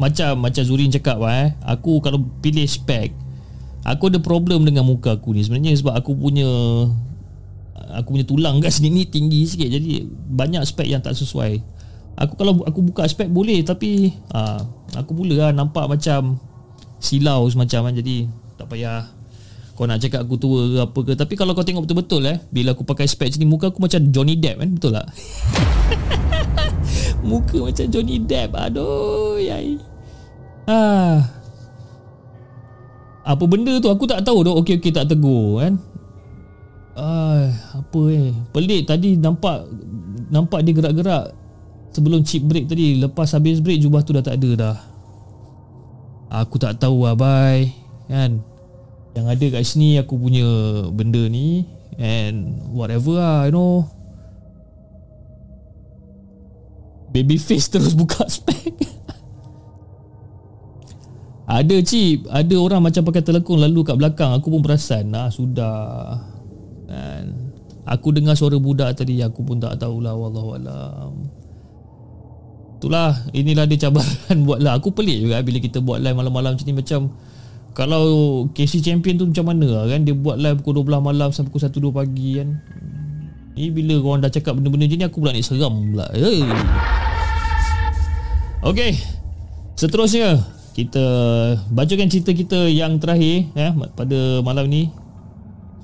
Macam macam Zurin cakap eh. Aku kalau pilih spek Aku ada problem dengan muka aku ni. Sebenarnya sebab aku punya aku punya tulang kat sini ni tinggi sikit. Jadi banyak spek yang tak sesuai. Aku kalau aku buka spek boleh tapi ah, aku mula lah nampak macam silau semacam kan. Jadi tak payah kau nak cakap aku tua ke apa ke. Tapi kalau kau tengok betul-betul eh bila aku pakai spek sini muka aku macam Johnny Depp kan? Betul tak? Muka macam Johnny Depp. Aduh yai. Ah apa benda tu aku tak tahu tu okey okey tak tegur kan? Ay, apa eh? Pelik tadi nampak Nampak dia gerak-gerak Sebelum chip break tadi. Lepas habis break Jubah tu dah tak ada dah. Aku tak tahu bye Kan? Yang ada kat sini Aku punya benda ni And Whatever lah You know. Baby face terus buka spek Ada chip Ada orang macam pakai telekong Lalu kat belakang. Aku pun perasan Ah Sudah. Kan? Aku dengar suara budak tadi aku pun tak tahulah wallahu alam itulah inilah dia cabaran buatlah. Aku pelik juga bila kita buat live malam-malam macam ni. Macam kalau KC champion tu macam mana lah kan? Dia buat live pukul 12 malam sampai pukul 1 2 pagi kan? Ni bila orang dah cakap benda-benda macam ni aku pula ni seram pula. Hey. Okay Seterusnya kita bacakan cerita kita yang terakhir ya pada malam ni.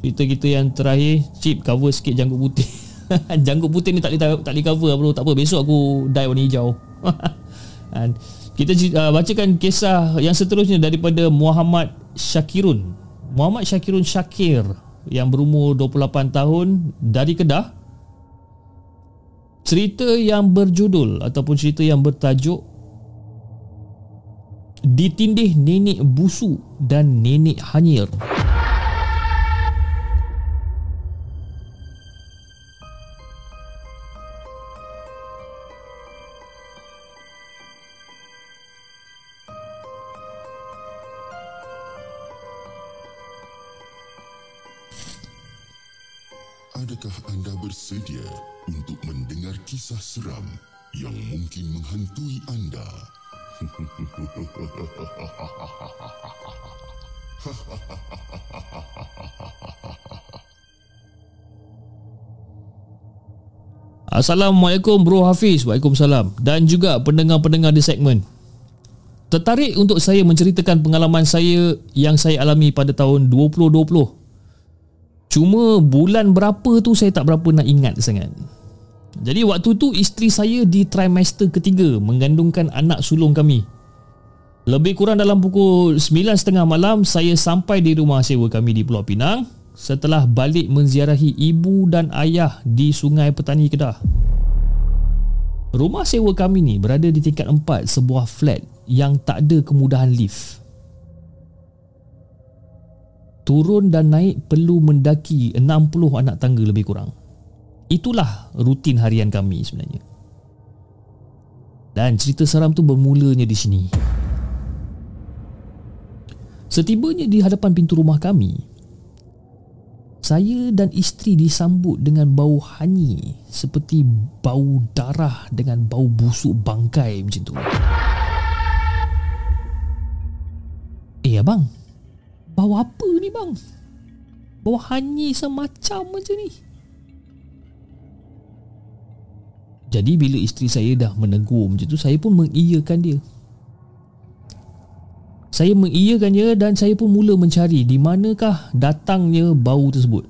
Cerita kita yang terakhir, chip cover sikit janggut putih. janggut putih ni tak boleh tak boleh cover bro, tak apa. Besok aku dye warna hijau. And kita uh, bacakan kisah yang seterusnya daripada Muhammad Syakirun. Muhammad Syakirun Syakir yang berumur 28 tahun dari Kedah. Cerita yang berjudul ataupun cerita yang bertajuk Ditindih Nenek Busu dan Nenek Hanyir. Adakah anda bersedia untuk mendengar kisah seram yang mungkin menghantui anda? Assalamualaikum Bro Hafiz. Waalaikumsalam. Dan juga pendengar-pendengar di segmen. Tertarik untuk saya menceritakan pengalaman saya Yang saya alami pada tahun 2020 Cuma bulan berapa tu saya tak berapa nak ingat sangat. Jadi waktu tu isteri saya di trimester ketiga mengandungkan anak sulung kami. Lebih kurang dalam pukul 9.30 malam saya sampai di rumah sewa kami di Pulau Pinang setelah balik menziarahi ibu dan ayah di Sungai Petani Kedah. Rumah sewa kami ni berada di tingkat 4 sebuah flat yang tak ada kemudahan lift turun dan naik perlu mendaki 60 anak tangga lebih kurang. Itulah rutin harian kami sebenarnya. Dan cerita seram tu bermulanya di sini. Setibanya di hadapan pintu rumah kami, saya dan isteri disambut dengan bau hanyi seperti bau darah dengan bau busuk bangkai macam tu. Eh abang, Bau apa ni bang? Bau hanyi semacam macam ni Jadi bila isteri saya dah menegur macam tu Saya pun mengiyakan dia. Saya mengiyakan dia dan saya pun mula mencari Di manakah datangnya bau tersebut.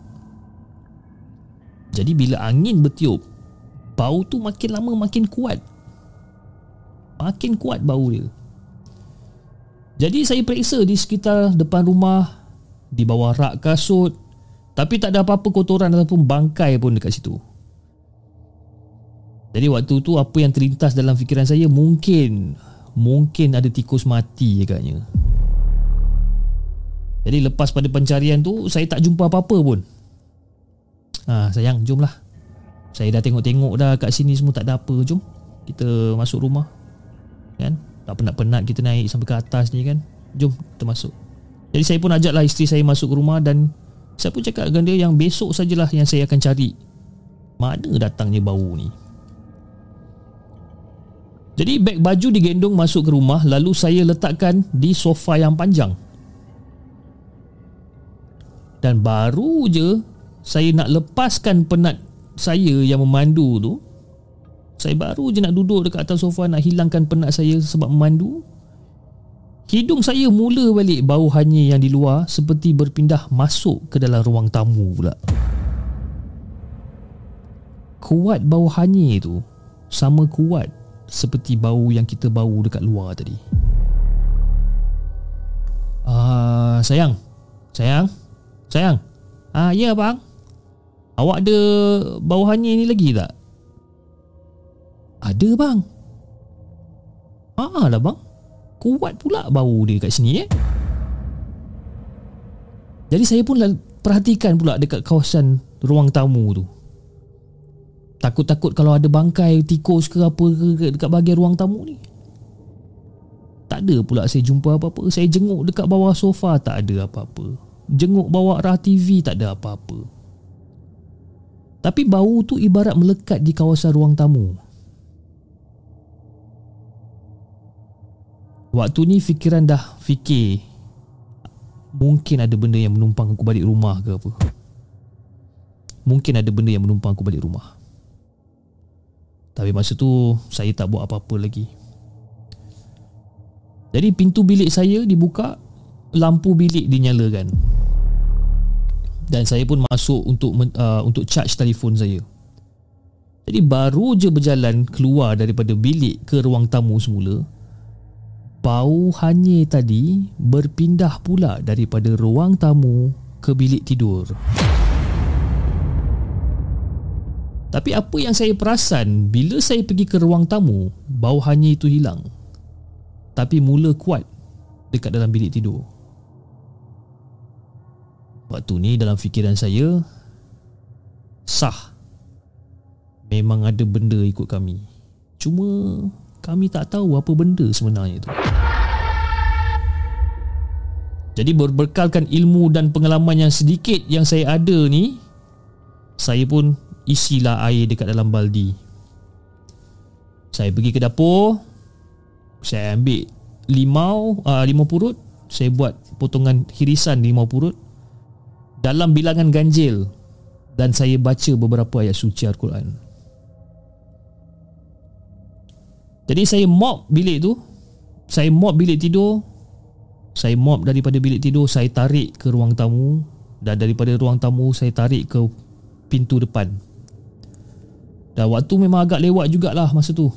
Jadi bila angin bertiup Bau tu makin lama makin kuat. Makin kuat bau dia. Jadi saya periksa di sekitar depan rumah Di bawah rak kasut Tapi tak ada apa-apa kotoran ataupun bangkai pun dekat situ Jadi waktu tu apa yang terlintas dalam fikiran saya Mungkin Mungkin ada tikus mati agaknya Jadi lepas pada pencarian tu Saya tak jumpa apa-apa pun. Ha sayang jomlah. Saya dah tengok-tengok dah kat sini semua tak ada apa. Jom kita masuk rumah. Kan? Tak penat-penat kita naik sampai ke atas ni kan? Jom kita masuk. Jadi saya pun ajaklah isteri saya masuk ke rumah Dan saya pun cakap dengan dia yang besok sajalah yang saya akan cari. Mana datangnya bau ni Jadi beg baju digendong masuk ke rumah Lalu saya letakkan di sofa yang panjang Dan baru je Saya nak lepaskan penat saya yang memandu tu saya baru je nak duduk dekat atas sofa nak hilangkan penat saya sebab memandu. Hidung saya mula balik bau hanyir yang di luar seperti berpindah masuk ke dalam ruang tamu pula. Kuat bau hanyir tu sama kuat seperti bau yang kita bau dekat luar tadi. Ah, uh, sayang. Sayang. Sayang. Ah, uh, ya bang. Awak ada bau hanyir ni lagi tak? Ada bang Ah lah bang Kuat pula bau dia kat sini eh Jadi saya pun perhatikan pula dekat kawasan ruang tamu tu Takut-takut kalau ada bangkai tikus ke apa ke dekat bahagian ruang tamu ni. Tak ada pula saya jumpa apa-apa. Saya jenguk dekat bawah sofa tak ada apa-apa. Jenguk bawah arah TV tak ada apa-apa. Tapi bau tu ibarat melekat di kawasan ruang tamu. Waktu ni fikiran dah fikir Mungkin ada benda yang menumpang aku balik rumah ke apa? Mungkin ada benda yang menumpang aku balik rumah Tapi masa tu saya tak buat apa-apa lagi. Jadi pintu bilik saya dibuka Lampu bilik dinyalakan. Dan saya pun masuk untuk uh, untuk charge telefon saya. Jadi baru je berjalan keluar daripada bilik ke ruang tamu semula Bau hanyir tadi berpindah pula daripada ruang tamu ke bilik tidur. Tapi apa yang saya perasan bila saya pergi ke ruang tamu, bau hanyir itu hilang. Tapi mula kuat dekat dalam bilik tidur. Waktu ni dalam fikiran saya, sah. Memang ada benda ikut kami. Cuma kami tak tahu apa benda sebenarnya itu. Jadi berbekalkan ilmu dan pengalaman yang sedikit yang saya ada ni, saya pun isilah air dekat dalam baldi. Saya pergi ke dapur, saya ambil limau, uh, limau purut, saya buat potongan hirisan limau purut dalam bilangan ganjil dan saya baca beberapa ayat suci Al-Quran. Jadi saya mop bilik tu, saya mop bilik tidur, saya mop daripada bilik tidur, saya tarik ke ruang tamu dan daripada ruang tamu saya tarik ke pintu depan. Dan waktu memang agak lewat jugalah masa tu.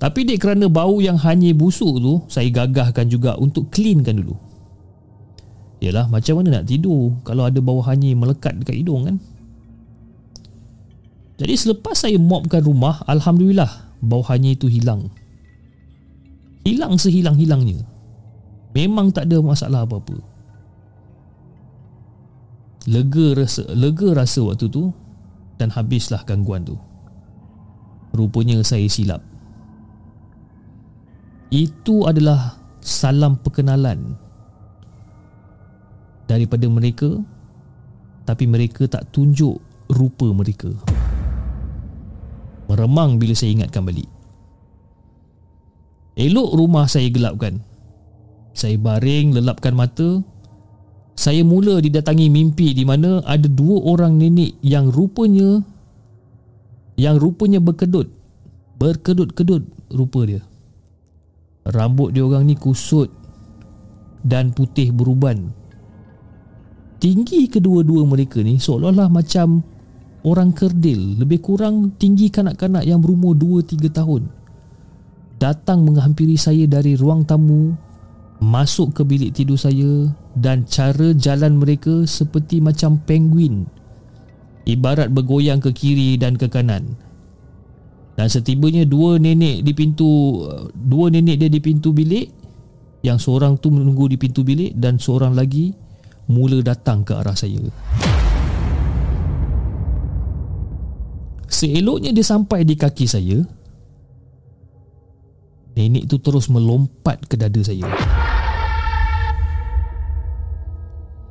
Tapi dek kerana bau yang hanya busuk tu Saya gagahkan juga untuk cleankan dulu. Yalah macam mana nak tidur Kalau ada bau hanyir melekat dekat hidung kan? Jadi selepas saya mopkan rumah Alhamdulillah Bau hanyir itu hilang. Hilang sehilang-hilangnya. Memang tak ada masalah apa-apa. Lega rasa, lega rasa waktu tu dan habislah gangguan tu. Rupanya saya silap. Itu adalah salam perkenalan daripada mereka tapi mereka tak tunjuk rupa mereka. Meremang bila saya ingatkan balik. Elok rumah saya gelapkan. Saya baring lelapkan mata saya mula didatangi mimpi di mana ada dua orang nenek yang rupanya yang rupanya berkedut. Berkedut-kedut rupa dia. Rambut dia orang ni kusut dan putih beruban. Tinggi kedua-dua mereka ni seolah-olah macam orang kerdil. Lebih kurang tinggi kanak-kanak yang berumur 2-3 tahun. Datang menghampiri saya dari ruang tamu masuk ke bilik tidur saya dan cara jalan mereka seperti macam penguin. Ibarat bergoyang ke kiri dan ke kanan. Dan setibanya dua nenek di pintu dua nenek dia di pintu bilik yang seorang tu menunggu di pintu bilik dan seorang lagi mula datang ke arah saya. Seeloknya dia sampai di kaki saya nenek tu terus melompat ke dada saya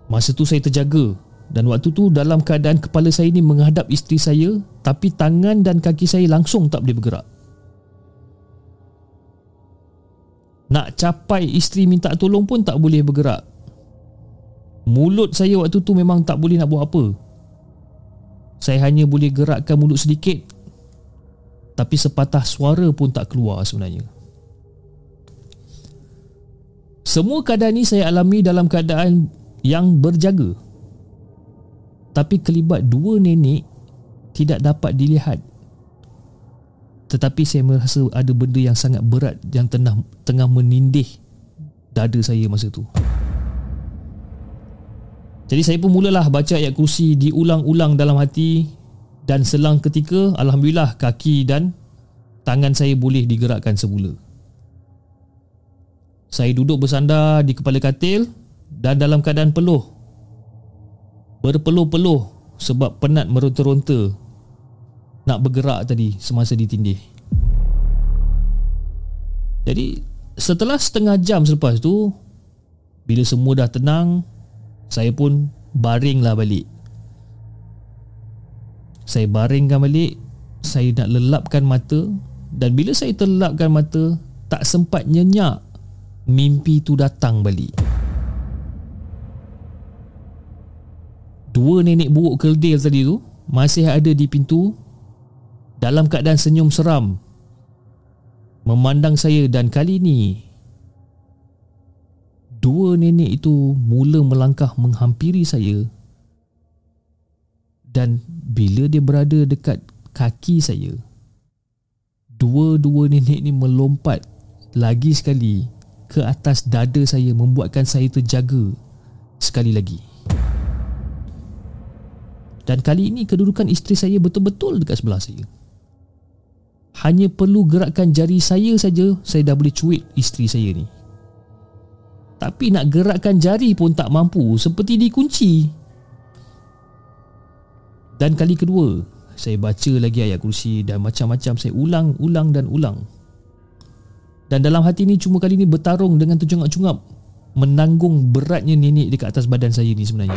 Masa tu saya terjaga dan waktu tu dalam keadaan kepala saya ni menghadap isteri saya tapi tangan dan kaki saya langsung tak boleh bergerak. Nak capai isteri minta tolong pun tak boleh bergerak. Mulut saya waktu tu memang tak boleh nak buat apa. Saya hanya boleh gerakkan mulut sedikit tapi sepatah suara pun tak keluar sebenarnya. Semua keadaan ni saya alami dalam keadaan yang berjaga. Tapi kelibat dua nenek tidak dapat dilihat. Tetapi saya merasa ada benda yang sangat berat yang tengah tengah menindih dada saya masa tu. Jadi saya pun mulalah baca ayat kursi diulang-ulang dalam hati dan selang ketika Alhamdulillah kaki dan tangan saya boleh digerakkan semula. Saya duduk bersandar di kepala katil dan dalam keadaan peluh. Berpeluh-peluh sebab penat meronta-ronta nak bergerak tadi semasa ditindih. Jadi setelah setengah jam selepas tu bila semua dah tenang saya pun baringlah balik. Saya baringkan balik saya nak lelapkan mata dan bila saya terlelapkan mata tak sempat nyenyak mimpi tu datang balik Dua nenek buruk keldil tadi tu Masih ada di pintu Dalam keadaan senyum seram. Memandang saya dan kali ni dua nenek itu mula melangkah menghampiri saya. Dan bila dia berada dekat kaki saya dua-dua nenek ni melompat lagi sekali ke atas dada saya membuatkan saya terjaga sekali lagi dan kali ini kedudukan isteri saya betul-betul dekat sebelah saya hanya perlu gerakkan jari saya saja saya dah boleh cuit isteri saya ni tapi nak gerakkan jari pun tak mampu seperti dikunci dan kali kedua saya baca lagi ayat kursi dan macam-macam saya ulang, ulang dan ulang. Dan dalam hati ni cuma kali ni bertarung dengan tercungap-cungap menanggung beratnya nenek dekat atas badan saya ni sebenarnya.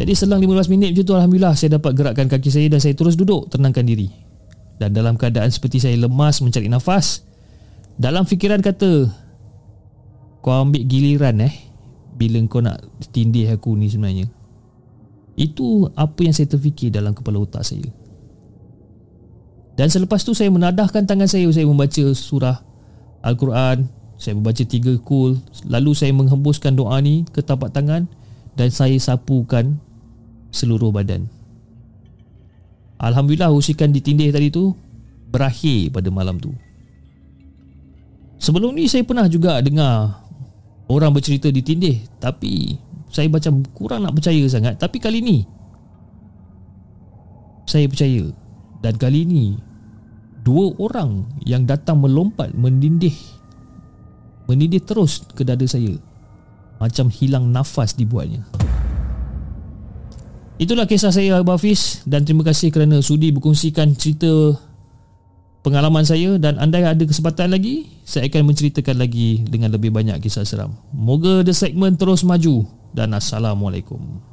Jadi selang 15 minit macam tu Alhamdulillah saya dapat gerakkan kaki saya dan saya terus duduk tenangkan diri. Dan dalam keadaan seperti saya lemas mencari nafas, dalam fikiran kata, kau ambil giliran eh bila kau nak tindih aku ni sebenarnya. Itu apa yang saya terfikir dalam kepala otak saya. Dan selepas tu saya menadahkan tangan saya saya membaca surah Al-Quran, saya membaca tiga kul, lalu saya menghembuskan doa ni ke tapak tangan dan saya sapukan seluruh badan. Alhamdulillah usikan ditindih tadi tu berakhir pada malam tu. Sebelum ni saya pernah juga dengar orang bercerita ditindih tapi saya macam kurang nak percaya sangat tapi kali ni saya percaya dan kali ni dua orang yang datang melompat mendindih mendindih terus ke dada saya macam hilang nafas dibuatnya itulah kisah saya Abah Hafiz. Dan terima kasih kerana sudi berkongsikan cerita pengalaman saya. Dan anda ada kesempatan lagi saya akan menceritakan lagi dengan lebih banyak kisah seram. Moga the segment terus maju. Dan Assalamualaikum.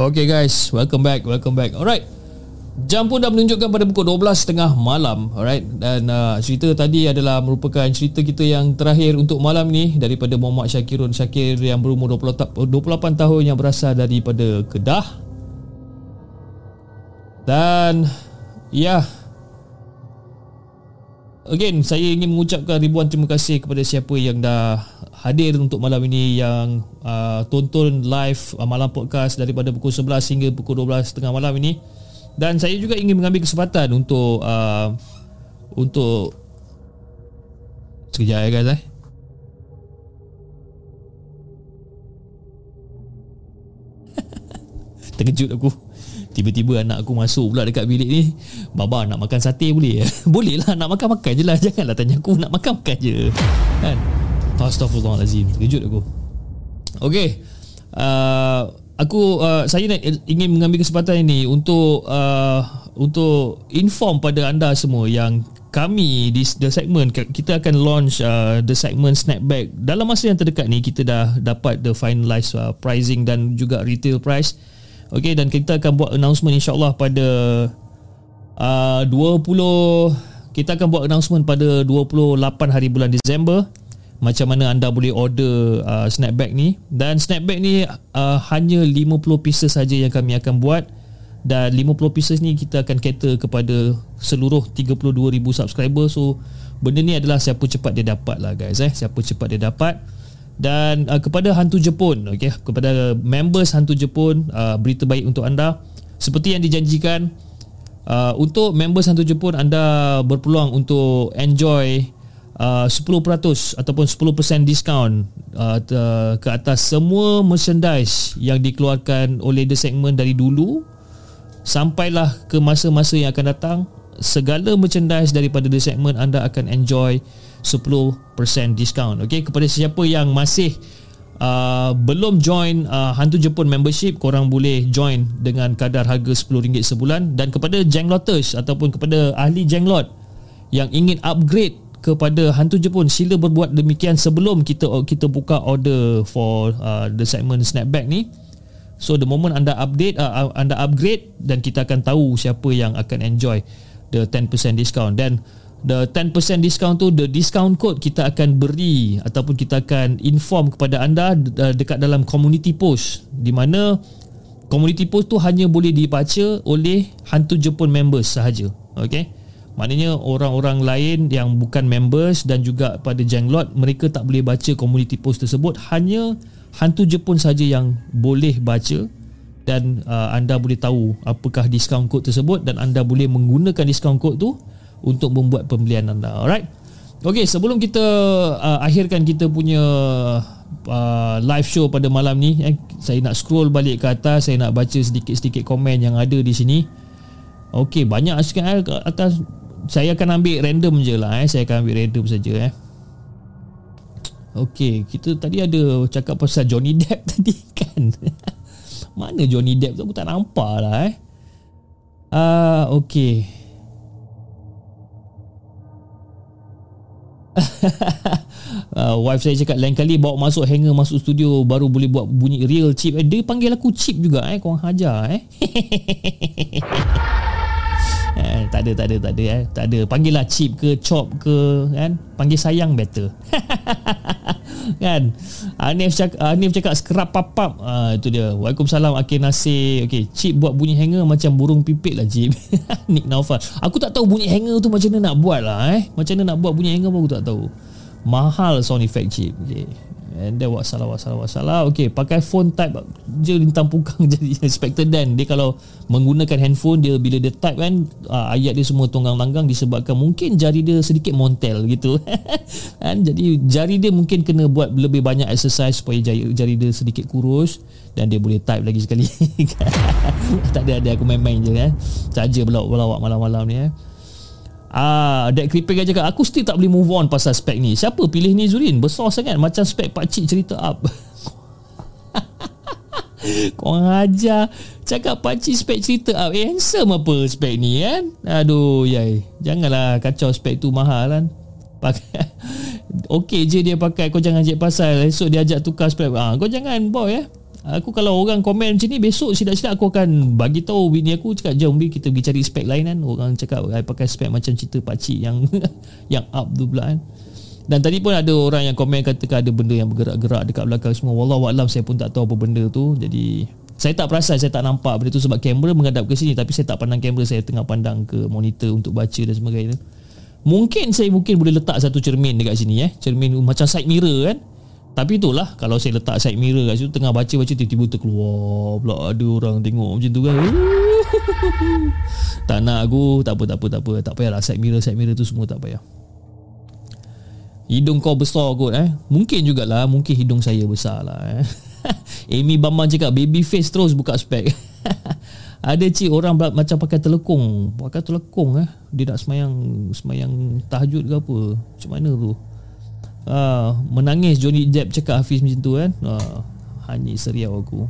Okay guys, welcome back, welcome back. Alright. Jam pun dah menunjukkan pada pukul 12.30 malam Alright Dan uh, cerita tadi adalah merupakan cerita kita yang terakhir untuk malam ni Daripada Muhammad Syakirun Syakir yang berumur 20, 28 tahun yang berasal daripada Kedah Dan Ya Again, saya ingin mengucapkan ribuan terima kasih kepada siapa yang dah hadir untuk malam ini yang uh, tonton live uh, malam podcast daripada pukul 11 hingga pukul 12 tengah malam ini. Dan saya juga ingin mengambil kesempatan untuk uh, untuk sekejap ya guys eh. Terkejut aku. Tiba-tiba anak aku masuk pula dekat bilik ni. Baba nak makan sate boleh? boleh lah nak makan-makan je lah. Janganlah tanya aku nak makan-makan je. Kan? Astaghfirullahaladzim Terkejut aku. Okay uh, Aku uh, Saya nak ingin mengambil kesempatan ini Untuk uh, Untuk Inform pada anda semua Yang kami di the segment kita akan launch uh, the segment snapback. Dalam masa yang terdekat ni kita dah dapat the finalized uh, pricing dan juga retail price Okey dan kita akan buat announcement insyaallah pada uh, 20 kita akan buat announcement pada 28 hari bulan Disember. Macam mana anda boleh order uh, snapback ni. Dan snapback ni uh, hanya 50 pieces saja yang kami akan buat. Dan 50 pieces ni kita akan cater kepada seluruh 32,000 subscriber. So benda ni adalah siapa cepat dia dapat lah guys eh. Siapa cepat dia dapat dan uh, kepada hantu Jepun okey kepada members hantu Jepun uh, berita baik untuk anda seperti yang dijanjikan uh, untuk members hantu Jepun anda berpeluang untuk enjoy uh, 10% ataupun 10% diskaun uh, ke atas semua merchandise yang dikeluarkan oleh The Segment dari dulu sampailah ke masa-masa yang akan datang segala merchandise daripada The Segment anda akan enjoy 10% diskaun okey kepada siapa yang masih uh, belum join uh, Hantu Jepun membership korang boleh join dengan kadar harga RM10 sebulan. Dan kepada Jenglotters ataupun kepada ahli Jenglot yang ingin upgrade kepada Hantu Jepun sila berbuat demikian sebelum kita kita buka order for uh, the segment snapback ni. So the moment anda update uh, anda upgrade dan kita akan tahu siapa yang akan enjoy the 10% discount. Dan the 10% discount tu the discount code kita akan beri ataupun kita akan inform kepada anda dekat dalam community post. Di mana community post tu hanya boleh dibaca oleh hantu Jepun members sahaja. Okey? Maknanya orang-orang lain yang bukan members dan juga pada Jenglot mereka tak boleh baca community post tersebut. Hanya hantu Jepun saja yang boleh baca dan uh, anda boleh tahu apakah discount code tersebut dan anda boleh menggunakan discount code tu untuk membuat pembelian anda. Alright. Okey, sebelum kita uh, akhirkan kita punya uh, live show pada malam ni, eh, saya nak scroll balik ke atas, saya nak baca sedikit-sedikit komen yang ada di sini. Okey, banyak sikit eh, atas saya akan ambil random je lah eh. Saya akan ambil random saja eh. Okey, kita tadi ada cakap pasal Johnny Depp tadi kan. Mana Johnny Depp tu aku tak nampak lah eh. Ah, uh, okey. uh, wife saya cakap lain kali bawa masuk hanger masuk studio baru boleh buat bunyi real chip. Eh, dia panggil aku chip juga eh kau hajar eh Eh, tak ada tak ada tak ada eh. Tak ada. Panggil lah chip ke chop ke kan? Panggil sayang better. Kan? Anif cakap Anif cakap scrap papap ah itu dia. Waalaikumsalam Akhir Nasir. Okey chip buat bunyi hanger macam burung pipit lah chip. Nick Naufal. Aku tak tahu bunyi hanger tu macam mana nak buat lah eh. Macam mana nak buat bunyi hanger pun aku tak tahu. Mahal sound effect chip. Okey And then wassalam wassalam wassalam Okay pakai phone type Je lintang pukang jadi Spectre Dan. Dia kalau Menggunakan handphone Dia bila dia type kan uh, Ayat dia semua tunggang-langgang Disebabkan mungkin Jari dia sedikit montel gitu. Kan? Jadi jari dia mungkin Kena buat lebih banyak exercise Supaya jari, jari dia sedikit kurus Dan dia boleh type lagi sekali. Tak ada ada aku main-main je kan Saja belawak-belawak malam-malam ni eh Ah, Dek Creeping aja cakap Aku still tak boleh move on Pasal spek ni. Siapa pilih ni Zurin? Besar sangat Macam spek pakcik cerita up. Kau ajar. Cakap pakcik spek cerita up. Eh handsome apa spek ni kan Aduh yai. Janganlah kacau spek tu mahal kan? Pakai Okey je dia pakai. Kau jangan cek pasal. Esok dia ajak tukar spek. Ah, Kau jangan boy eh Aku kalau orang komen macam ni Besok silap-silap aku akan Bagi tahu bini aku Cakap jom kita pergi cari spek lain kan Orang cakap I pakai spek macam cerita pakcik Yang yang up tu pula kan dan tadi pun ada orang yang komen katakan ada benda yang bergerak-gerak dekat belakang semua. Wallahualam saya pun tak tahu apa benda tu. Jadi saya tak perasan saya tak nampak benda tu sebab kamera menghadap ke sini tapi saya tak pandang kamera saya tengah pandang ke monitor untuk baca dan sebagainya. Mungkin saya mungkin boleh letak satu cermin dekat sini eh. Cermin macam side mirror kan. Tapi itulah kalau saya letak side mirror kat situ tengah baca-baca tiba-tiba terkeluar pula ada orang tengok macam tu kan. tak nak aku, tak apa tak apa tak apa. Tak payahlah side mirror side mirror tu semua tak payah. Hidung kau besar kot eh. Mungkin jugalah mungkin hidung saya besar lah eh. Amy Bambang cakap baby face terus buka spek. ada cik orang macam pakai telekung, pakai telekung eh. Dia nak semayang semayang tahajud ke apa. Macam mana tu? Uh, menangis Johnny Depp cakap Hafiz macam tu kan? Uh, hanya seriau aku.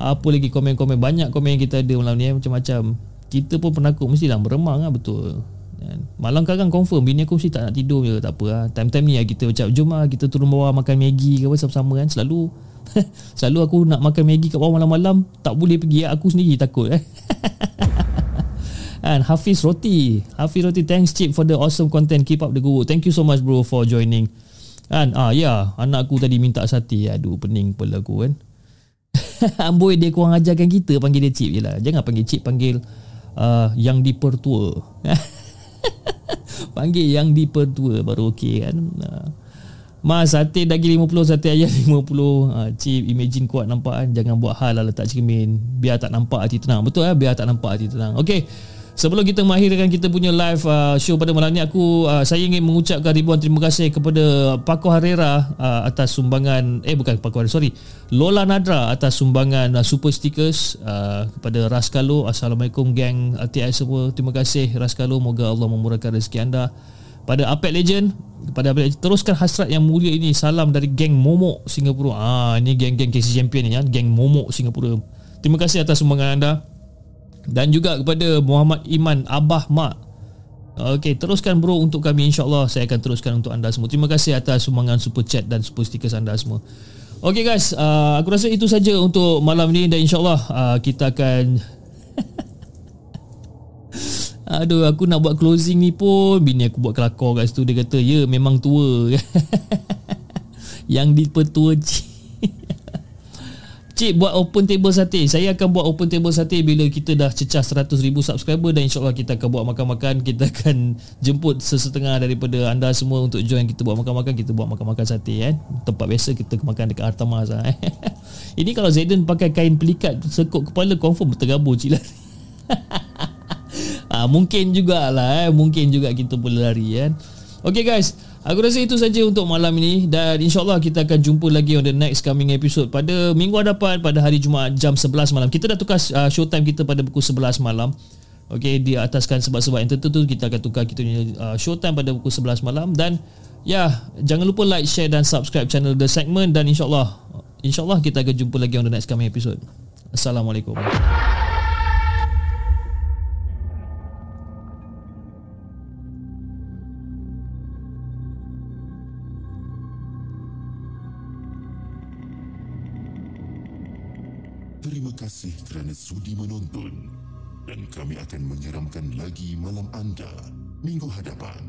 Apa lagi komen-komen? Banyak komen yang kita ada malam ni eh, macam-macam. Kita pun penakut mestilah meremang lah betul. Kan? malam kadang confirm bini aku mesti tak nak tidur je tak apa lah time-time ni lah kita macam jom lah kita turun bawah makan Maggi ke apa sama-sama kan? Selalu selalu aku nak makan Maggi kat bawah malam-malam tak boleh pergi. Aku sendiri takut eh And Hafiz Roti. Hafiz Roti Thanks Chip for the awesome content. Keep up the good work. Thank you so much bro For joining. Kan ah, Ya Anak aku tadi minta sati. Aduh pening kepala aku kan. Amboi dia kurang ajarkan kita Panggil dia Chip je lah. Jangan panggil Chip Panggil uh, Yang dipertua Panggil yang dipertua Baru okey kan. Uh. Mas sate daging 50 Sate ayam 50 uh, Chip imagine kuat nampak kan. Jangan buat hal lah letak cermin. Biar tak nampak hati tenang. Betul eh? Biar tak nampak hati tenang. Okay Sebelum kita mengakhirkan kita punya live uh, show pada malam ni aku uh, saya ingin mengucapkan ribuan terima kasih kepada Paco Herrera uh, atas sumbangan eh bukan Paco Herrera sorry. Lola Nadra atas sumbangan uh, super stickers uh, kepada Raskalo Assalamualaikum gang LTI semua. Terima kasih Raskalo moga Allah memurahkan rezeki anda. Pada Apek Legend kepada teruskan hasrat yang mulia ini. Salam dari geng Momok Singapura. Ah ini geng-geng KC Champion ni ya. Geng Momok Singapura. Terima kasih atas sumbangan anda dan juga kepada Muhammad Iman Abah Mak. Okey, teruskan bro untuk kami. insyaAllah saya akan teruskan untuk anda semua. Terima kasih atas sumbangan super chat dan super stickers anda semua. Okey guys, uh, aku rasa itu saja untuk malam ini dan insyaAllah uh, kita akan Aduh aku nak buat closing ni pun. Bini aku buat kelakar kat situ. Dia kata ya memang tua. Yang dipetua cik Cik buat open table sate Saya akan buat open table sate Bila kita dah cecah 100 ribu subscriber Dan insyaAllah kita akan buat makan-makan. Kita akan jemput sesetengah daripada anda semua Untuk join kita buat makan-makan. Kita buat makan-makan sate kan Tempat biasa kita makan dekat Harta Masa eh. Ini kalau Zayden pakai kain pelikat Sekut kepala confirm tergabur cik lah ha, mungkin jugalah eh. Mungkin juga kita boleh lari kan Okay guys Aku rasa itu saja untuk malam ini Dan insyaAllah kita akan jumpa lagi On the next coming episode Pada minggu hadapan Pada hari Jumaat Jam 11 malam. Kita dah tukar uh, showtime kita Pada pukul 11 malam. Okay Di ataskan sebab-sebab yang tertentu Kita akan tukar kita punya uh, showtime Pada pukul 11 malam. Dan Ya Jangan lupa like, share dan subscribe channel The Segment Dan insyaAllah InsyaAllah kita akan jumpa lagi On the next coming episode. Assalamualaikum kami akan menyeramkan lagi malam anda minggu hadapan.